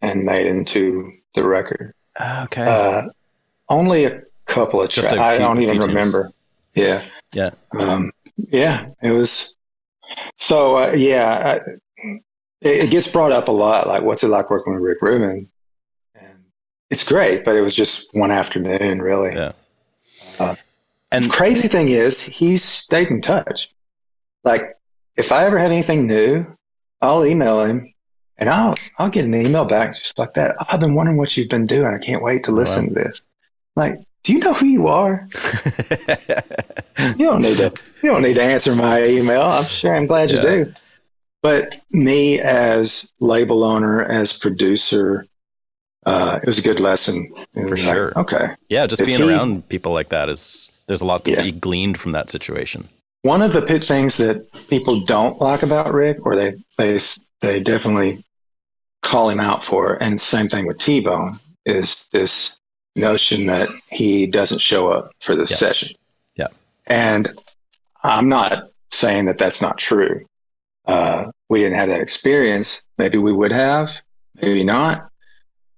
and made into the record. Ah, okay. Uh, only a couple of tracks. I don't even remember. Yeah. Yeah. Um, yeah. It was. So uh, yeah, I, it, it, gets brought up a lot. Like, what's it like working with Rick Rubin? And it's great, but it was just one afternoon, really. Yeah. Uh, and the crazy thing is, he stayed in touch. Like, if I ever have anything new, I'll email him, and I'll I'll get an email back just like that. I've been wondering what you've been doing. I can't wait to listen wow. to this. Like, do you know who you are? you don't need to. You don't need to answer my email. I'm sure. I'm glad yeah. you do. But me as label owner, as producer, uh, it was a good lesson. For sure. Like, okay. Yeah, just if being he, around people like that is there's a lot to yeah. be gleaned from that situation. One of the pit things that people don't like about Rick, or they they they definitely call him out for, and same thing with T Bone, is this notion that he doesn't show up for the yeah. session. Yeah. And I'm not saying that that's not true. Uh, we didn't have that experience. Maybe we would have, maybe not.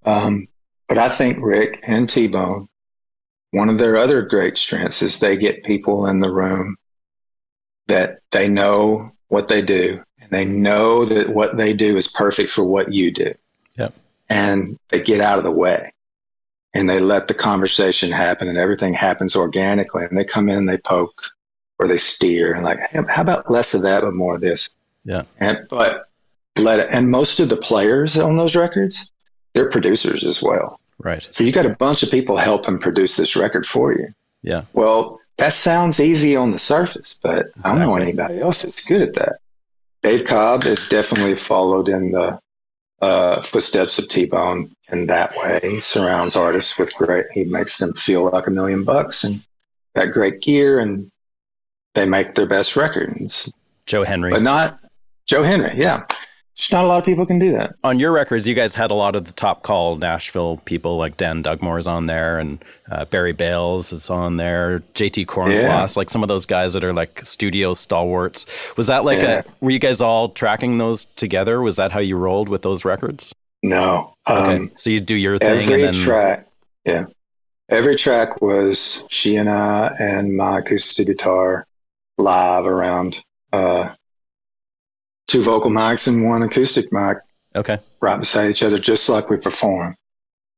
Um, but I think Rick and T Bone, one of their other great strengths is they get people in the room that they know what they do and they know that what they do is perfect for what you do. Yep. And they get out of the way and they let the conversation happen and everything happens organically. And they come in and they poke or they steer and like, hey, how about less of that, but more of this? Yeah. And, but let it, and most of the players on those records, they're producers as well. Right. So you got a bunch of people helping produce this record for you. Yeah. Well, that sounds easy on the surface, but exactly. I don't know anybody else that's good at that. Dave Cobb has definitely followed in the uh, footsteps of T Bone in that way. He surrounds artists with great, he makes them feel like a million bucks and got great gear and they make their best records. Joe Henry. But not Joe Henry, yeah. Just not a lot of people can do that. On your records, you guys had a lot of the top call Nashville people, like Dan Dugmore's on there, and uh, Barry Bales is on there, JT Cornfloss, yeah. like some of those guys that are like studio stalwarts. Was that like yeah. a? Were you guys all tracking those together? Was that how you rolled with those records? No. Okay, um, so you do your thing, every and then track, yeah, every track was she and I and my acoustic guitar live around uh, two vocal mics and one acoustic mic. Okay. Right beside each other, just like we perform.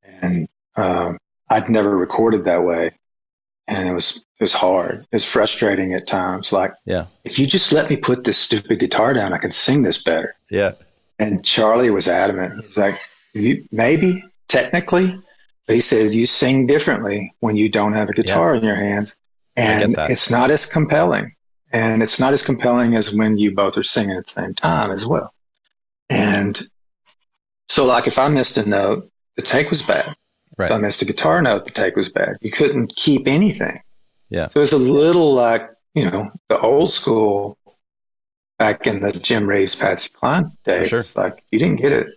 And um, I'd never recorded that way, and it was it was hard. It was frustrating at times. Like, yeah, if you just let me put this stupid guitar down, I can sing this better. Yeah. And Charlie was adamant. He's like, you, maybe technically, but he said you sing differently when you don't have a guitar yeah. in your hands, and it's not as compelling and it's not as compelling as when you both are singing at the same time as well. And so, like, if I missed a note, the take was bad. Right. If I missed a guitar note, the take was bad. You couldn't keep anything. Yeah. So it's a little like, you know, the old school back in the Jim Reeves, Patsy Cline days. sure. Like, you didn't get it.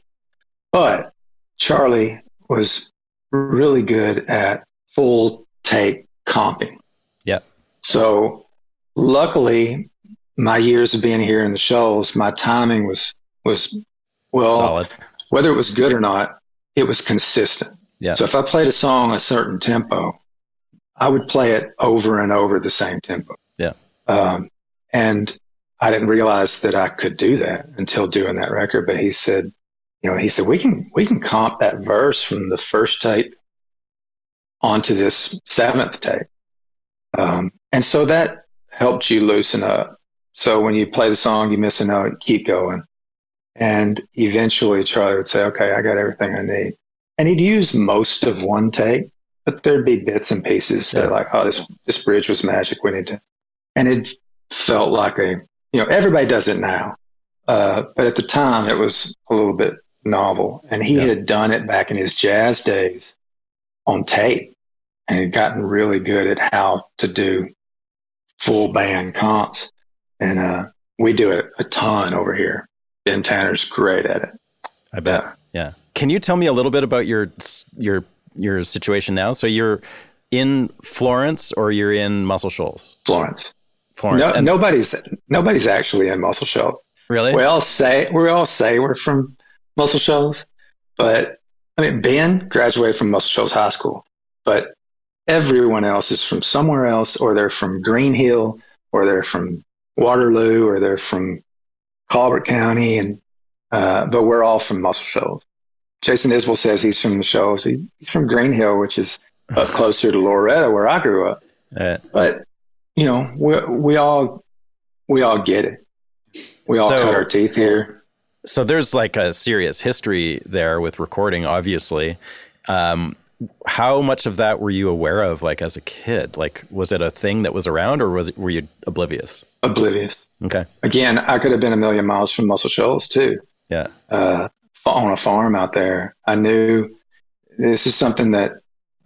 But Charlie was really good at full take comping. Yeah. So luckily, my years of being here in the shows, my timing was was well Solid. whether it was good or not, it was consistent. Yeah. So if I played a song a certain tempo, I would play it over and over the same tempo. Yeah. Um, and I didn't realize that I could do that until doing that record. But he said, you know, he said we can we can comp that verse from the first tape onto this seventh tape, um, and so that helped you loosen up. So when you play the song, you miss a note, keep going, and eventually Charlie would say, "Okay, I got everything I need," and he'd use most of one take, but there'd be bits and pieces that Yeah. are like, "Oh, this this bridge was magic. We need to," and it felt like a you know everybody does it now, uh, but at the time it was a little bit novel, and he Yeah. had done it back in his jazz days on tape, and had gotten really good at how to do full band comps, and uh, we do it a ton over here. Ben Tanner's great at it. I bet. Yeah. Can you tell me a little bit about your your your situation now? So you're in Florence or you're in Muscle Shoals? Florence. Florence. No, and- nobody's nobody's actually in Muscle Shoals. really? We all say we all say we're from Muscle Shoals, but I mean Ben graduated from Muscle Shoals High School, but everyone else is from somewhere else, or they're from Greenhill, or they're from Waterloo, or they're from Colbert County, and uh, but we're all from Muscle Shoals. Jason Isbell says he's from the Shoals. He, he's from Greenhill, which is up closer to Loretto, where I grew up Uh, but you know we we all we all get it we all So- cut our teeth here so there's like a serious history there with recording, obviously. Um, how much of that were you aware of, like as a kid? Like, was it a thing that was around, or was it, were you oblivious? oblivious Okay. again i could have been a million miles from muscle shoals too Yeah. uh, on a farm out there i knew this is something that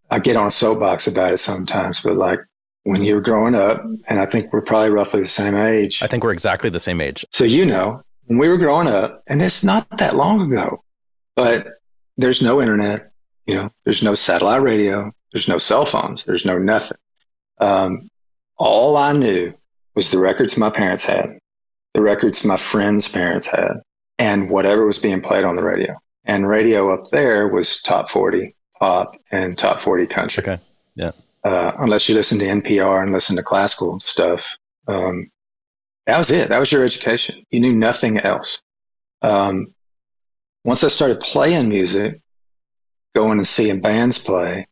i get on a soapbox about it sometimes but like when you're growing up and i think we're probably roughly the same age I think we're exactly the same age. So you know, when we were growing up, and it's not that long ago, but there's no internet, you know, there's no satellite radio, there's no cell phones, there's no nothing. Um, all I knew was the records my parents had, the records my friends' parents had, and whatever was being played on the radio. And radio up there was top 40 pop and top 40 country Okay. Yeah. Uh, unless you listen to NPR and listen to classical stuff. Um, that was it. That was your education. You knew nothing else. Um, once I started playing music, going and seeing bands play,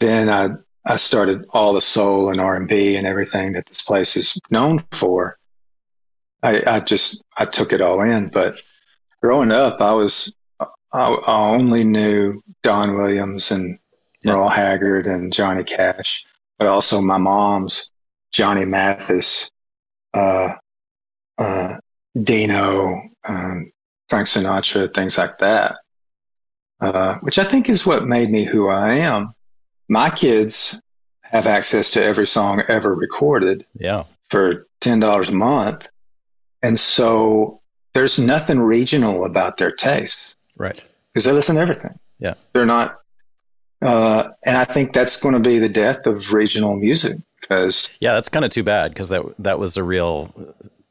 then I I started all the soul and R and B and everything that this place is known for. I, I just I took it all in. But growing up, I was I, I only knew Don Williams and Yeah. Merle Haggard and Johnny Cash, but also my mom's Johnny Mathis, uh, uh, Dino, um, Frank Sinatra, things like that. Uh, which I think is what made me who I am. My kids have access to every song ever recorded Yeah. for ten dollars a month, and so there's nothing regional about their tastes Right. because they listen to everything. Yeah. They're not, uh, and I think that's going to be the death of regional music because Yeah, that's kind of too bad because that that was a real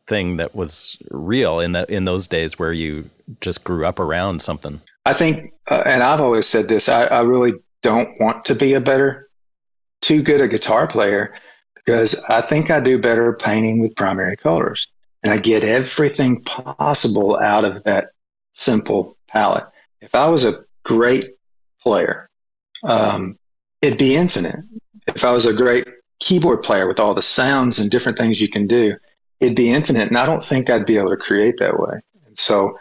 thing that was real in that in those days where you just grew up around something. I think, uh, and I've always said this, I, I really don't want to be a better, too good a guitar player because I think I do better painting with primary colors and I get everything possible out of that simple palette. If I was a great player, um, it'd be infinite. If I was a great keyboard player with all the sounds and different things you can do, it'd be infinite. And I don't think I'd be able to create that way. And so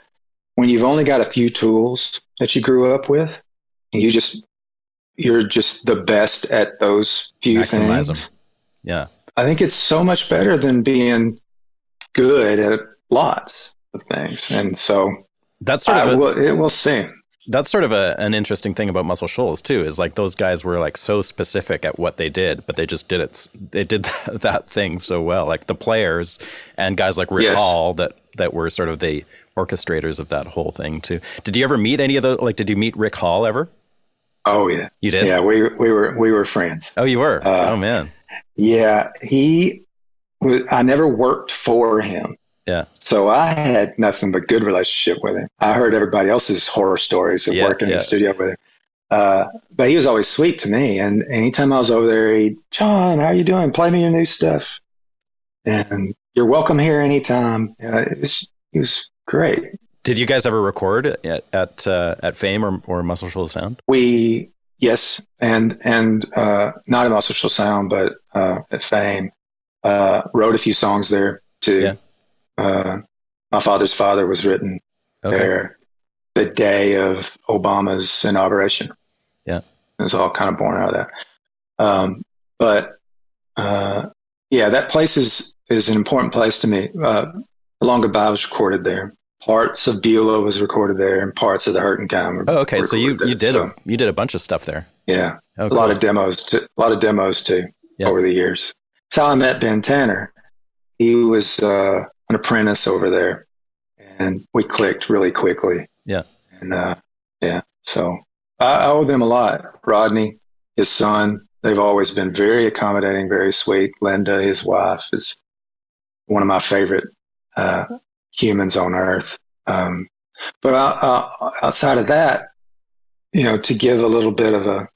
when you've only got a few tools that you grew up with, you just you're just the best at those few Maximize things. them. Yeah. I think it's so much better than being good at lots of things. And so That's sort of a, we'll, it, we'll see. That's sort of a, an interesting thing about Muscle Shoals too. Is like those guys were like so specific at what they did, but they just did it. They did that thing so well. Like the players and guys like Rick Yes. Hall that that were sort of the orchestrators of that whole thing too. Did you ever meet any of those? Like, did you meet Rick Hall ever? Oh yeah, You did? Yeah, we we were we were friends. Oh, you were. Uh, oh man. Yeah, he. Was, I never worked for him, Yeah. so I had nothing but good relationship with him. I heard everybody else's horror stories of Yeah, working in the studio with him. Uh, but he was always sweet to me, and anytime I was over there, he, John, how you doing? Play me your new stuff, and you're welcome here anytime. Uh, he was great. Did you guys ever record at at, uh, at Fame or, or Muscle Shoals Sound? We yes, and and uh, not at Muscle Shoals Sound, but uh, at Fame. Uh, wrote a few songs there too. Yeah. Uh, My Father's Father was written Okay. there the day of Obama's inauguration. Yeah. it was all kind of born out of that. Um, but uh, yeah, that place is is an important place to me. Uh, Long Goodbye was recorded there. Parts of Beulah was recorded there, and parts of the Hurting Kind. were Oh, okay. So you, recorded you did So, a, you did a bunch of stuff there. yeah, Oh, a lot of demos, too, a lot of demos too Yeah. over the years. That's how I met Ben Tanner. He was uh, an apprentice over there, and we clicked really quickly. Yeah. and uh, yeah, so I, I owe them a lot. Rodney, his son, they've always been very accommodating, very sweet. Linda, his wife, is one of my favorite uh, humans on earth. Um, but uh, outside of that, you know, to give a little bit of a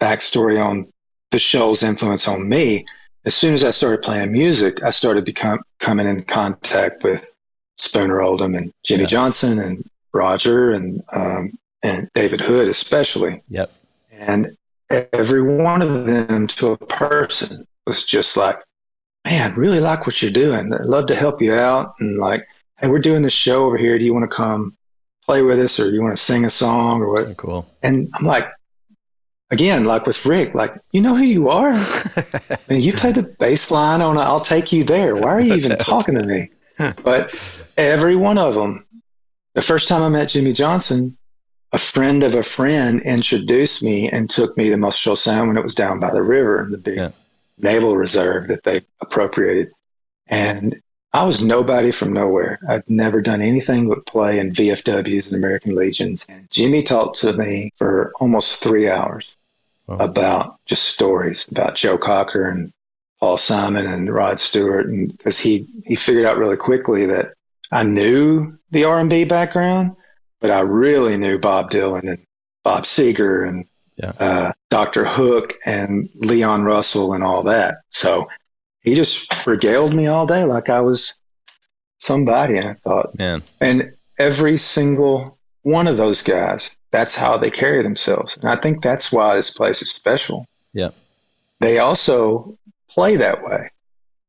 backstory on the Shoals' influence on me, as soon as I started playing music, I started become coming in contact with Spooner Oldham and Jimmy Yeah. Johnson and Roger and um, and David Hood especially, Yep. and every one of them to a person was just like, "Man, really like what you're doing. I'd love to help you out." And like, "Hey, we're doing this show over here. Do you want to come play with us, or do you want to sing a song, or what?" So cool. And I'm like, again, like with Rick, like, you know who you are? I mean, you play the bass line on I'll Take You There. Why are you even talking to me? But every one of them, the first time I met Jimmy Johnson, a friend of a friend introduced me and took me to Muscle Shoals Sound when it was down by the river, in the big Yeah. Naval reserve that they appropriated. And I was nobody from nowhere. I'd never done anything but play in VFWs and American Legions. And Jimmy talked to me for almost three hours Wow. about just stories about Joe Cocker and Paul Simon and Rod Stewart, and because he he figured out really quickly that I knew the R and B background, but I really knew Bob Dylan and Bob Seger and Yeah. uh, Dr. Hook and Leon Russell and all that. So he just regaled me all day like I was somebody, and I thought, Man. and every single one of those guys, that's how they carry themselves. And I think that's why this place is special. Yeah. They also play that way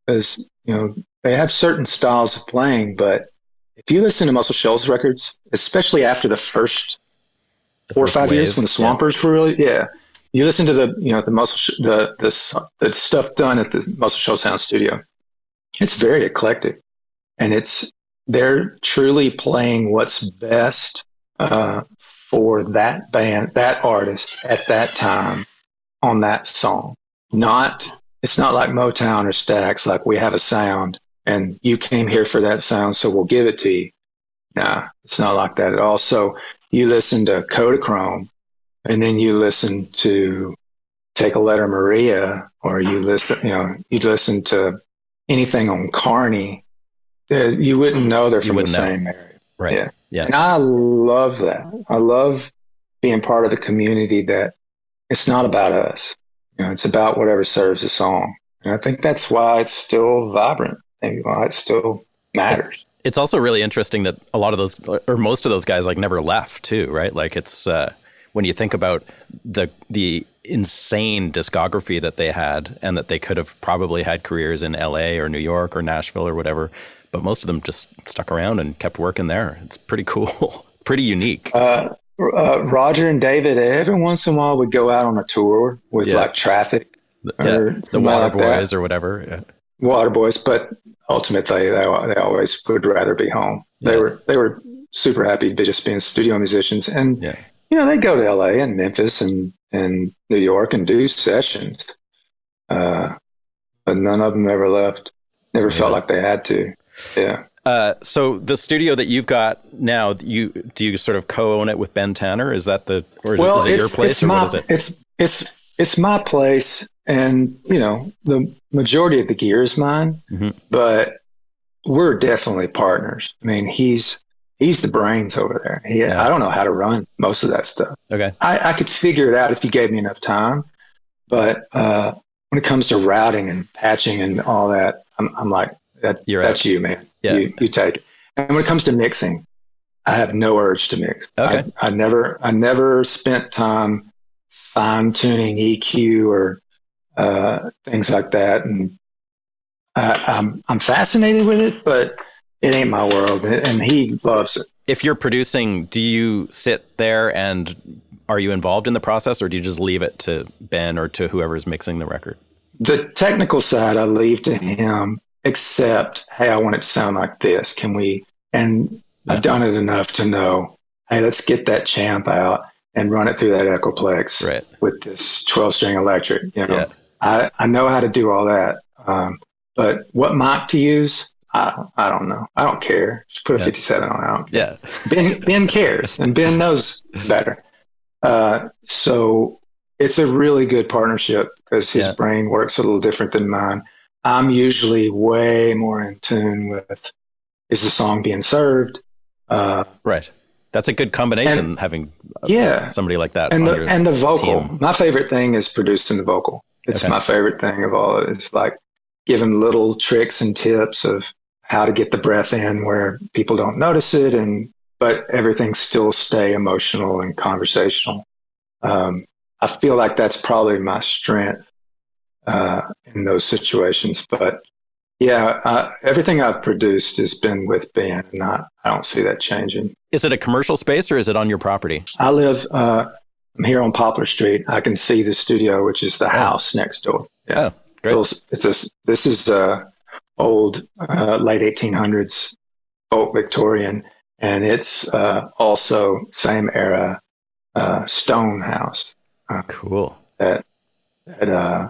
because, you know, they have certain styles of playing, but if you listen to Muscle Shoals records, especially after the first four or five years when the Swampers were really, yeah, you listen to the, you know, the muscle, sh- the, the, the stuff done at the Muscle Shoals Sound Studio. It's very eclectic and it's, they're truly playing what's best uh, for that band, that artist at that time on that song. Not, it's not like Motown or Stax, like we have a sound and you came here for that sound, so we'll give it to you. Nah, it's not like that at all. So you listen to Kodachrome and then you listen to Take a Letter Maria or you listen, you know, you listen to anything on Carney. uh, You wouldn't know they're from the know. same area. Right. Yeah. Yeah. And I love that. I love being part of a community that it's not about us. You know, it's about whatever serves the song. And I think that's why it's still vibrant and why it still matters. It's also really interesting that a lot of those, or most of those guys, like never left too, right? Like it's uh, when you think about the the insane discography that they had, and that they could have probably had careers in L.A. or New York or Nashville or whatever, but most of them just stuck around and kept working there. It's pretty cool, pretty unique. Uh, uh, Roger and David every once in a while would go out on a tour with Yeah. like traffic yeah, or the Water like that. Boys or whatever. Yeah. Water boys, but ultimately they, they always would rather be home. They were they were super happy to just being studio musicians. And Yeah. you know, they go to LA and Memphis and and New York and do sessions. Uh, but none of them ever left. Never felt like they had to. Yeah. Uh, so the studio that you've got now, you do you sort of co-own it with Ben Tanner? Is that the or well, is it it's, your place it's or my, what is it? It's it's it's my place, and you know the majority of the gear is mine, Mhm. but we're definitely partners. I mean, he's he's the brains over there. He, Yeah. I don't know how to run most of that stuff. Okay. I, I could figure it out if you gave me enough time, but uh, when it comes to routing and patching and all that, I'm, I'm like, that's You're that's out. you, man. Yeah. You you take it. And when it comes to mixing, I have no urge to mix. Okay. I, I never I never spent time fine tuning EQ or uh, things like that, and I, I'm I'm fascinated with it, but it ain't my world, and he loves it. If you're producing, do you sit there and are you involved in the process, or do you just leave it to Ben or to whoever's mixing the record? The technical side I leave to him, except, hey, I want it to sound like this. Can we? And Yeah. I've done it enough to know, hey, let's get that champ out and run it through that Echoplex Right. with this 12 string electric. You know, Yeah. I, I know how to do all that. Um, but what mic to use, I, I don't know. I don't care. Just put a Yeah. 57 on. I don't care. Yeah. Ben Ben cares, and Ben knows better. Uh, so it's a really good partnership because his Yeah. brain works a little different than mine. I'm usually way more in tune with is the song being served, uh, Right. That's a good combination having uh, Yeah. somebody like that and the and the vocal. team. My favorite thing is producing the vocal. It's Okay. my favorite thing of all. It's like giving little tricks and tips of how to get the breath in where people don't notice it, and but everything still stay emotional and conversational. Um, I feel like that's probably my strength uh, in those situations. But yeah, uh, everything I've produced has been with Ben, and I, I don't see that changing. Is it a commercial space or is it on your property? I live. Uh, I'm here on Poplar Street. I can see the studio, which is the house next door. Yeah. Oh, great. So it's a, this is uh, old, uh, late 1800s, old Victorian, and it's uh, also same era uh, stone house Cool. that that uh,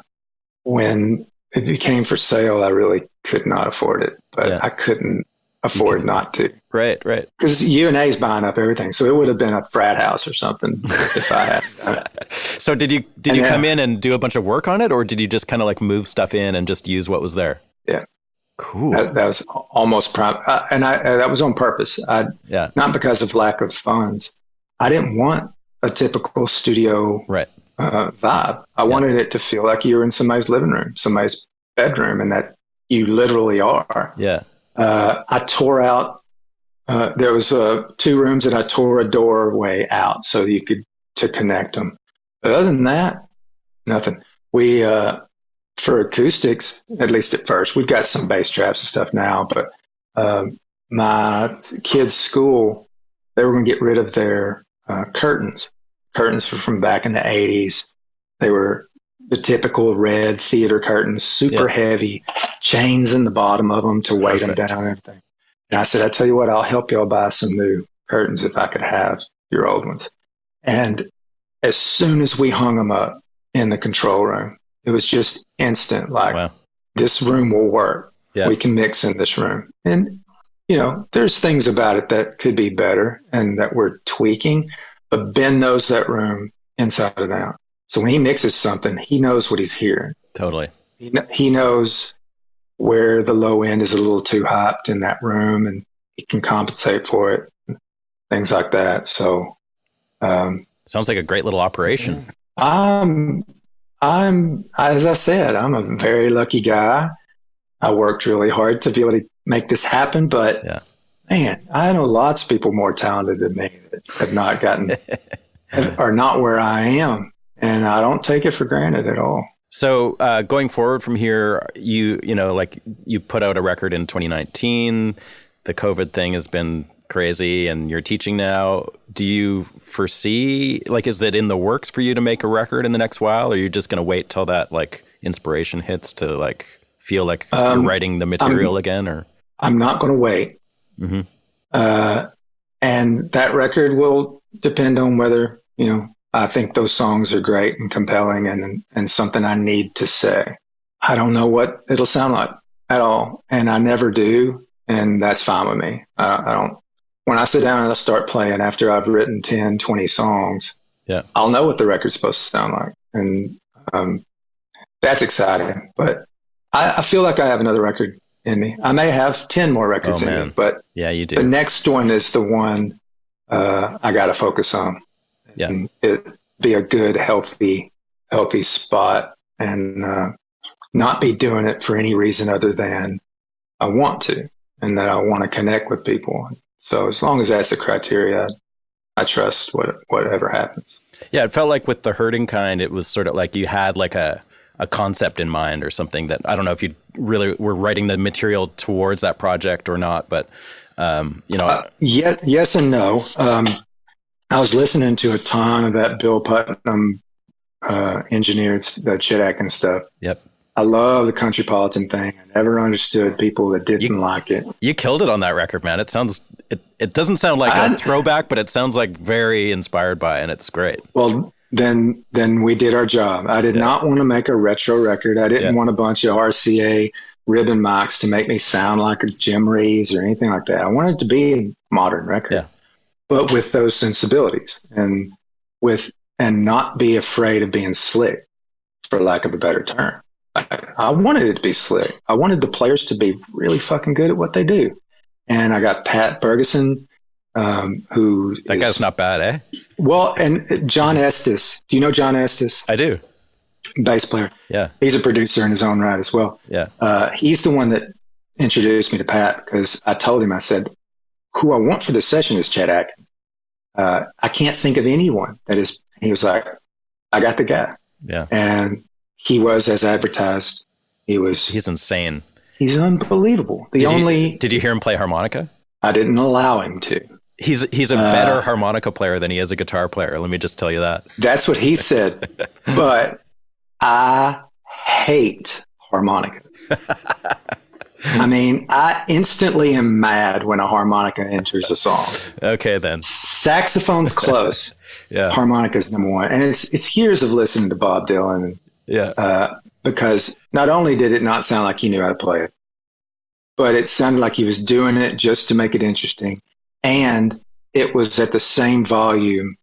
when it became for sale, I really could not afford it, but Yeah. I couldn't afford couldn't. not to Right, right. because UNA is buying up everything. So it would have been a frat house or something if I had done it. So did you did And you yeah. come in and do a bunch of work on it or did you just kind of like move stuff in and just use what was there? Yeah. Cool. That, that was almost prime, uh, and I uh, that was on purpose. I yeah. not because of lack of funds. I didn't want a typical studio Right. uh, vibe. I wanted it to feel like you're in somebody's living room, somebody's bedroom, and that you literally are. Yeah. Uh, I tore out. Uh, there was uh, two rooms, and I tore a doorway out so you could to connect them. But other than that, nothing. We uh, for acoustics, at least at first, we've got some bass traps and stuff now. But um, my kids' school, they were going to get rid of their uh, curtains. Curtains were from back in the '80s. They were the typical red theater curtains, super Yeah. heavy, chains in the bottom of them to weight them down and everything. And I said, I tell you what, I'll help y'all buy some new curtains if I could have your old ones. And as soon as we hung them up in the control room, it was just instant. Like Wow. this room will work. Yeah. We can mix in this room. And you know, there's things about it that could be better and that we're tweaking. But Ben knows that room inside and out. So when he mixes something, he knows what he's hearing. Totally. He, he knows where the low end is a little too hot in that room and he can compensate for it, things like that. So, um, Sounds like a great little operation. I'm, I'm, as I said, I'm a very lucky guy. I worked really hard to be able to make this happen, but Yeah. man, I know lots of people more talented than me that have not gotten, are not where I am. And I don't take it for granted at all. So uh, going forward from here, you you know like you put out a record in 2019. The COVID thing has been crazy, and you're teaching now. Do you foresee like is it in the works for you to make a record in the next while, or are you just going to wait till that like inspiration hits to like feel like Um, you're writing the material again? Or I'm not going to wait. Mhm. Uh, and that record will depend on whether you know I think those songs are great and compelling and and something I need to say. I don't know what it'll sound like at all, and I never do, and that's fine with me. I, I don't. When I sit down and I start playing after I've written 10, 20 songs, Yeah. I'll know what the record's supposed to sound like, and um, that's exciting. But I, I feel like I have another record in me. I may have ten more records Oh, in me, but Yeah, you do. the next one is the one uh, I got to focus on. Yeah. It be a good, healthy, healthy spot, and uh, not be doing it for any reason other than I want to, and that I want to connect with people. So as long as that's the criteria, I trust what whatever happens. Yeah, it felt like with the hurting kind, it was sort of like you had like a a concept in mind or something that I don't know if you really were writing the material towards that project or not, but um, you know, Uh, yes, yes and no. Um, I was listening to a ton of that Bill Putnam uh, engineered the Chet Atkins stuff. yep, I love the countrypolitan thing. I never understood people that didn't You- like it. you killed it on that record, man. It sounds it it doesn't sound like a I- throwback, but it sounds like very inspired by, and it's great. Well, then then we did our job. I did Yeah. not want to make a retro record. I didn't Yeah. want a bunch of RCA ribbon mics to make me sound like a Jim Reeves or anything like that. I wanted it to be a modern record, Yeah. But with those sensibilities and with and not be afraid of being slick, for lack of a better term. I, I wanted it to be slick. I wanted the players to be really fucking good at what they do. And I got Pat Bergeson, um, who That is- guy's not bad, eh? well, and John Estes. Do you know John Estes, I do. bass player? Yeah, He's a producer in his own right as well. yeah, Uh, he's the one that introduced me to Pat because I told him, I said, who I want for this session is Chet Atkins. Uh, I can't think of anyone that is. He was like, I got the guy. yeah. And he was as advertised. He was, He's insane. he's unbelievable. The Did only, you, did you hear him play harmonica? I didn't allow him to. He's he's a Uh, better harmonica player than he is a guitar player. Let me just tell you that. That's what he said. but I hate harmonica. I mean, I instantly am mad when a harmonica enters a song. Okay, then. Saxophone's close. Yeah, Harmonica's number one. And it's it's years of listening to Bob Dylan yeah, uh, because not only did it not sound like he knew how to play it, but it sounded like he was doing it just to make it interesting. And it was at the same volume.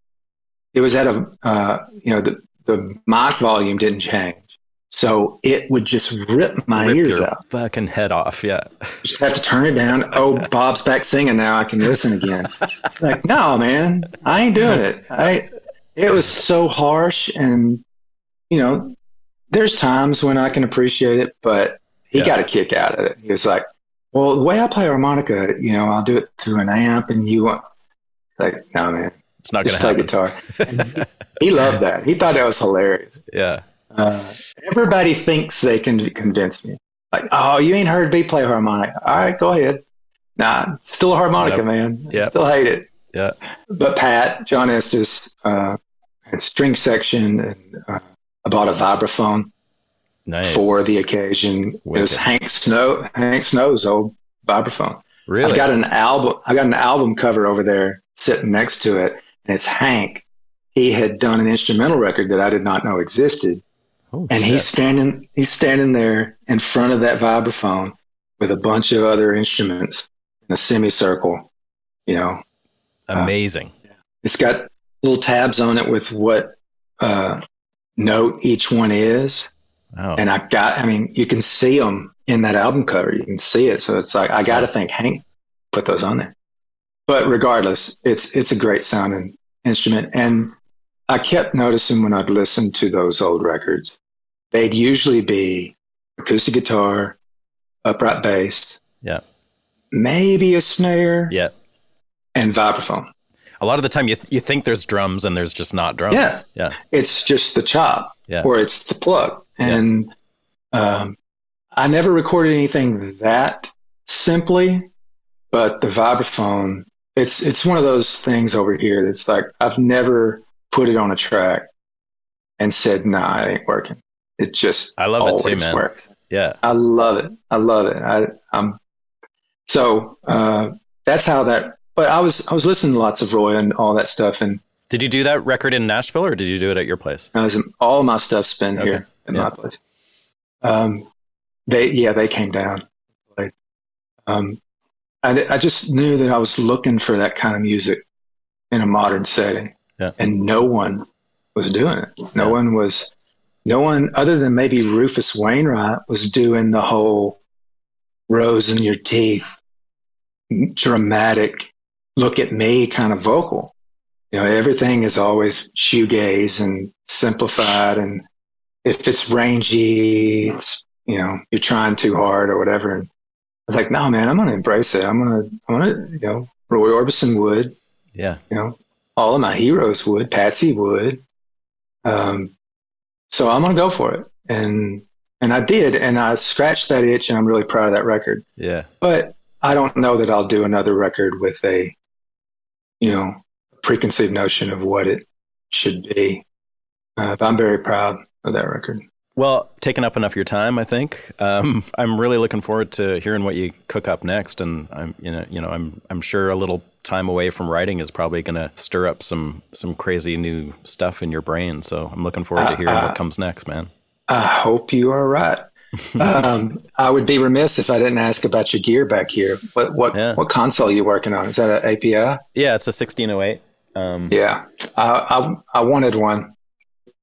It was at a, uh, you know, the, the mic volume didn't change. So it would just rip my Rip ears out. fucking head off. Yeah, Just have to turn it down. Oh, Bob's back singing now. I can listen again. like, no, man, I ain't doing it. I, it was so harsh. And, you know, there's times when I can appreciate it, but he Yeah. got a kick out of it. He was like, well, the way I play harmonica, you know, I'll do it through an amp and you want, like, no, man, it's not going to play happen. guitar. And he loved that. He thought that was hilarious. Yeah, Uh, everybody thinks they can convince me. Like, oh, you ain't heard me play harmonica. All right, go ahead. Nah, still a harmonica, Yep. man. Yep. Still hate it. yeah. But Pat, John Estes, uh, had string section, and uh, I bought a vibraphone Nice for the occasion. It was Hank Snow, Hank Snow's old vibraphone. Really? I've got an album. I got an album cover over there sitting next to it, and it's Hank. He had done an instrumental record that I did not know existed, oh, and shit. he's standing. He's standing there in front of that vibraphone with a bunch of other instruments in a semicircle. You know, amazing. it's got little tabs on it with what uh, note each one is, Oh, and I got. I mean, you can see them in that album cover. You can see it, so it's like I got to think Hank put those on there. But regardless, it's it's a great sounding instrument, and I kept noticing when I'd listen to those old records, they'd usually be acoustic guitar, upright bass, yeah, maybe a snare, yeah. and vibraphone. A lot of the time, you th- you think there's drums and there's just not drums. Yeah. yeah, It's just the chop, Yeah. or it's the plug, and um, I never recorded anything that simply, but the vibraphone. It's it's one of those things over here that's like I've never put it on a track and said, "Nah, it ain't working." It just I love it too, man. works. yeah. I love it. I love it. I, I'm so uh, that's how that but I was I was listening to lots of Roy and all that stuff, and did you do that record in Nashville or did you do it at your place? I was all my stuff's been okay. here at yeah. my place. Um, they yeah they came down. Like, um, I I just knew that I was looking for that kind of music in a modern setting, yeah. and no one was doing it. No yeah. one was. No one other than maybe Rufus Wainwright was doing the whole rose in your teeth, dramatic, look at me kind of vocal. You know, everything is always shoegaze and simplified. And if it's rangy, it's, you know, you're trying too hard or whatever. And I was like, no, man, I'm going to embrace it. I'm going to, I'm going to, you know, Roy Orbison would. Yeah. You know, all of my heroes would. Patsy would. Um, so I'm going to go for it. And and I did, and I scratched that itch, and I'm really proud of that record. Yeah. But I don't know that I'll do another record with a, you know, preconceived notion of what it should be. Uh, but I'm very proud of that record. Well, taking up enough of your time, I think. Um, I'm really looking forward to hearing what you cook up next, and I'm, you know, you know, I'm, I'm sure a little time away from writing is probably going to stir up some, some crazy new stuff in your brain. So I'm looking forward to hearing uh, what comes next, man. I hope you are right. um, I would be remiss if I didn't ask about your gear back here. What what yeah. what console are you working on? Is that an API? Yeah, it's a 1608. Um, yeah, I, I, I wanted one.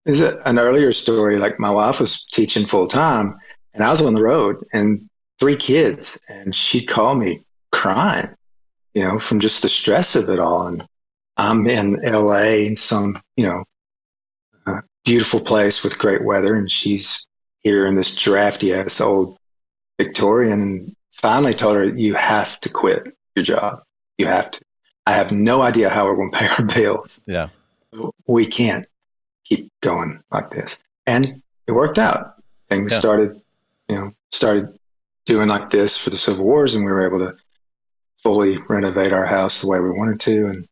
Is it an earlier story? Like my wife was teaching full time, and I was on the road, and three kids, and she'd call me crying, you know, from just the stress of it all. And I'm in LA in some, you know, uh, beautiful place with great weather, and she's here in this drafty ass old Victorian. And finally told her, "You have to quit your job. You have to. I have no idea how we're going to pay our bills. Yeah, we can't keep going like this." And it worked out. Things yeah. started, you know, started doing like this for the Civil Wars, and we were able to fully renovate our house the way we wanted to. And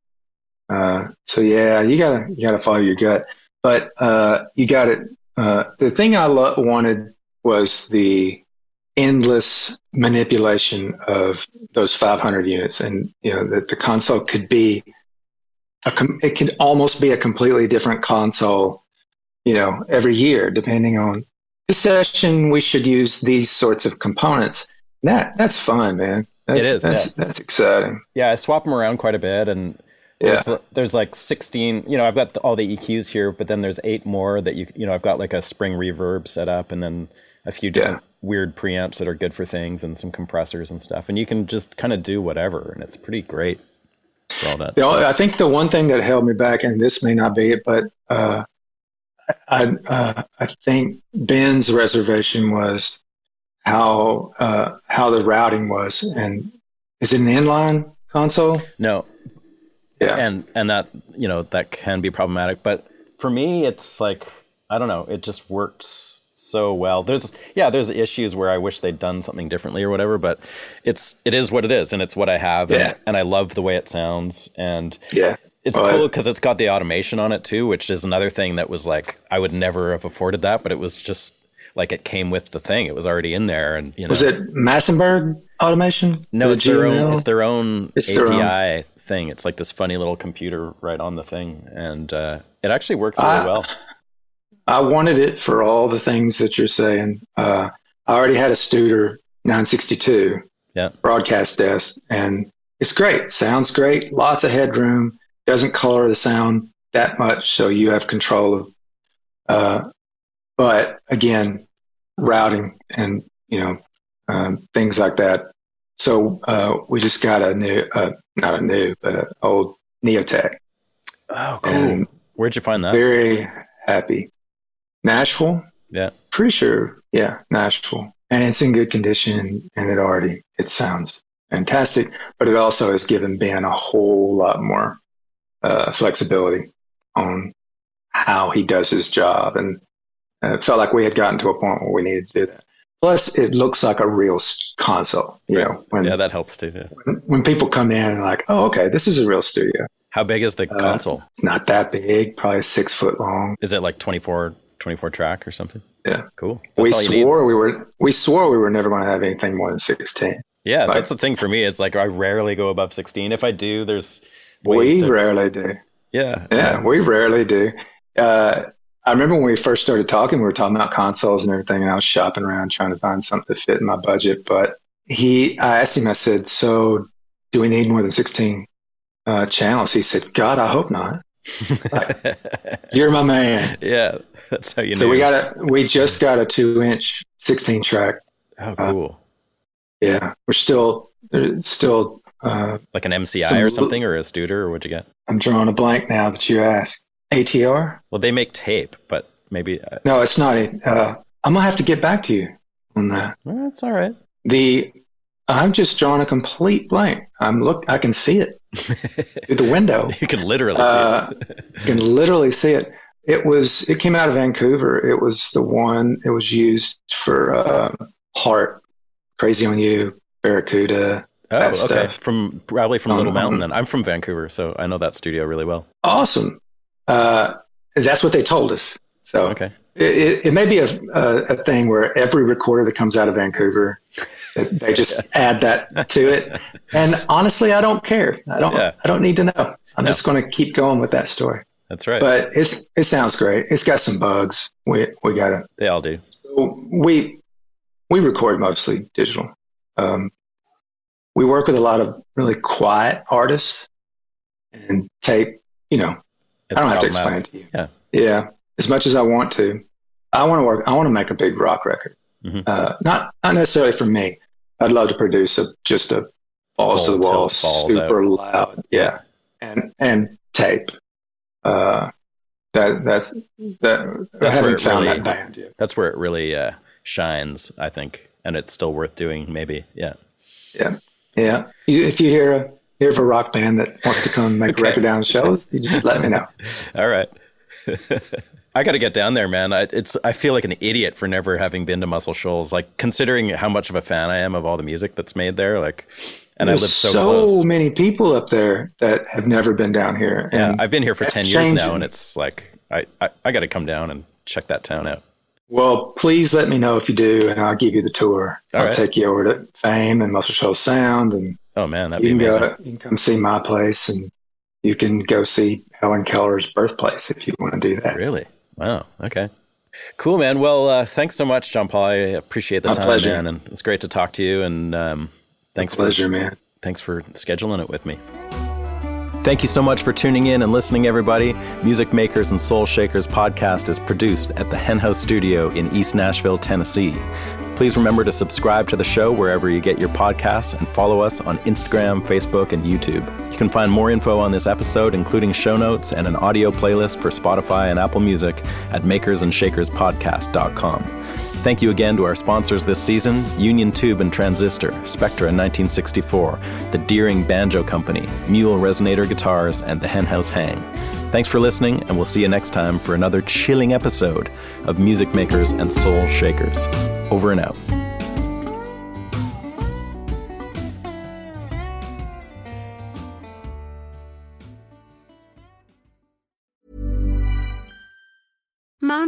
uh, so, yeah, you gotta you gotta follow your gut. But uh, you got it. Uh, the thing I lo- wanted was the endless manipulation of those 500 units, and you know that the console could be a com- it could almost be a completely different console, you know, every year depending on the session. We should use these sorts of components. That that's fun, man. That's, it is. That's, yeah. that's exciting. Yeah, I swap them around quite a bit, and there's, yeah. there's like 16, you know, I've got all the EQs here, but then there's eight more that you, you know, I've got like a spring reverb set up and then a few different yeah. weird preamps that are good for things and some compressors and stuff. And you can just kind of do whatever. And it's pretty great for all that. You know, I think the one thing that held me back, and this may not be it, but uh, I, uh, I think Ben's reservation was how, uh, how the routing was. And is it an inline console? No, yeah. And and that you know that can be problematic, but for me, it's like I don't know, it just works so well. There's yeah, there's issues where I wish they'd done something differently or whatever, but it's it is what it is, and it's what I have, yeah. and, and I love the way it sounds, and yeah. It's cool because it's got the automation on it too, which is another thing that was like I would never have afforded that, but it was just like it came with the thing. It was already in there, and you know. Was it Massenburg automation? No, it's their own. It's their own it's API their own. thing. It's like this funny little computer right on the thing, and uh, it actually works really I, well. I wanted it for all the things that you're saying. Uh, I already had a Studer 962 yeah. broadcast desk, and it's great. Sounds great. Lots of headroom. Doesn't color the sound that much, so you have control of. Uh, but again, routing and you know um, things like that. So uh, we just got a new, uh, not a new, but an old Neotek. Oh, cool! And Where'd you find that? Very happy. Nashville. Yeah. Pretty sure. Yeah, Nashville, and it's in good condition, and it already it sounds fantastic. But it also has given Ben a whole lot more uh, flexibility on how he does his job, and uh, it felt like we had gotten to a point where we needed to do that. Plus, it looks like a real console. You know, when, yeah, that helps too. Yeah. When, when, people come in and like, oh, okay, this is a real studio. How big is the uh, console? It's not that big, probably six foot long. Is it like 24, 24 track or something? Yeah, cool. That's we swore need. we were we swore we were never going to have anything more than sixteen. Yeah, Like- that's the thing for me. Is like I rarely go above 16. If I do, there's We to, rarely do. yeah, Yeah, we rarely do. Uh, I remember when we first started talking, we were talking about consoles and everything, and I was shopping around trying to find something to fit in my budget. But he, I asked him, I said, "So, do we need more than sixteen uh, channels?" He said, "God, I hope not. You're my man." yeah. That's how you know. So we got a, we just got a two-inch, sixteen track. oh, cool. Yeah, we're still, there's still. Uh, Like an MCI some- or something, or a Studer, or what'd you get? I'm drawing a blank now that you ask. ATR? Well, they make tape, but maybe uh, No, it's not. Uh, I'm gonna have to get back to you on that. well, that's all right. The I'm just drawing a complete blank. I'm look. I can see it through the window. You can literally see Uh, it. You can literally see it. It was. It came out of Vancouver. It was the one. It was used for uh, Heart, Crazy on You, Barracuda. Oh, okay. stuff. From probably from Little Um, Mountain. Then I'm from Vancouver, so I know that studio really well. Awesome. Uh, that's what they told us. So Okay. it, it, may be a, a, a thing where every recorder that comes out of Vancouver, they just add that to it. And honestly, I don't care. I don't. Yeah. I don't need to know. I'm No. just going to keep going with that story. That's right. But it's it sounds great. It's got some bugs. We we got it. they all do. We we record mostly digital. Um, we work with a lot of really quiet artists and tape. You know, It's I don't have to explain to you. Yeah. Yeah. As much as I want to, I want to work. I want to make a big rock record. Mhm. Uh, not not necessarily for me. I'd love to produce a just a balls to the wall, super loud. Yeah, and and tape. Uh, that that's that. That's I where it found really- that band yet. That's where it really uh, shines, I think, and it's still worth doing. Maybe, yeah. Yeah, yeah. You, if you hear a of a rock band that wants to come make Okay. a record down Shoals, you just let me know. All right. I got to get down there, man. I, it's I feel like an idiot for never having been to Muscle Shoals. Like considering how much of a fan I am of all the music that's made there. Like, and There's I live so, close. many people up there that have never been down here. Yeah, I've been here for ten years now, and it's like I I, I got to come down and check that town out. Well, please let me know if you do, and I'll give you the tour. All I'll right. take you over to Fame and Muscle Shoals Sound, and Oh man, that'd you be can amazing. go. You can come see my place, and you can go see Helen Keller's birthplace if you want to do that. Really? Wow. Okay. Cool, man. Well, uh, thanks so much, John Paul. I appreciate the My time, pleasure. man, and it's great to talk to you. And um, thanks Pleasure, for man. thanks for scheduling it with me. Thank you so much for tuning in and listening, everybody. Music Makers and Soul Shakers podcast is produced at the Hen House Studio in East Nashville, Tennessee. Please remember to subscribe to the show wherever you get your podcasts and follow us on Instagram, Facebook, and YouTube. You can find more info on this episode, including show notes and an audio playlist for Spotify and Apple Music at makersandshakerspodcast.com. Thank you again to our sponsors this season Union Tube and Transistor, Spectra 1964, the Deering Banjo Company, Mule Resonator Guitars, and the Henhouse Hang. Thanks for listening, and we'll see you next time for another chilling episode of Music Makers and Soul Shakers. Over and out.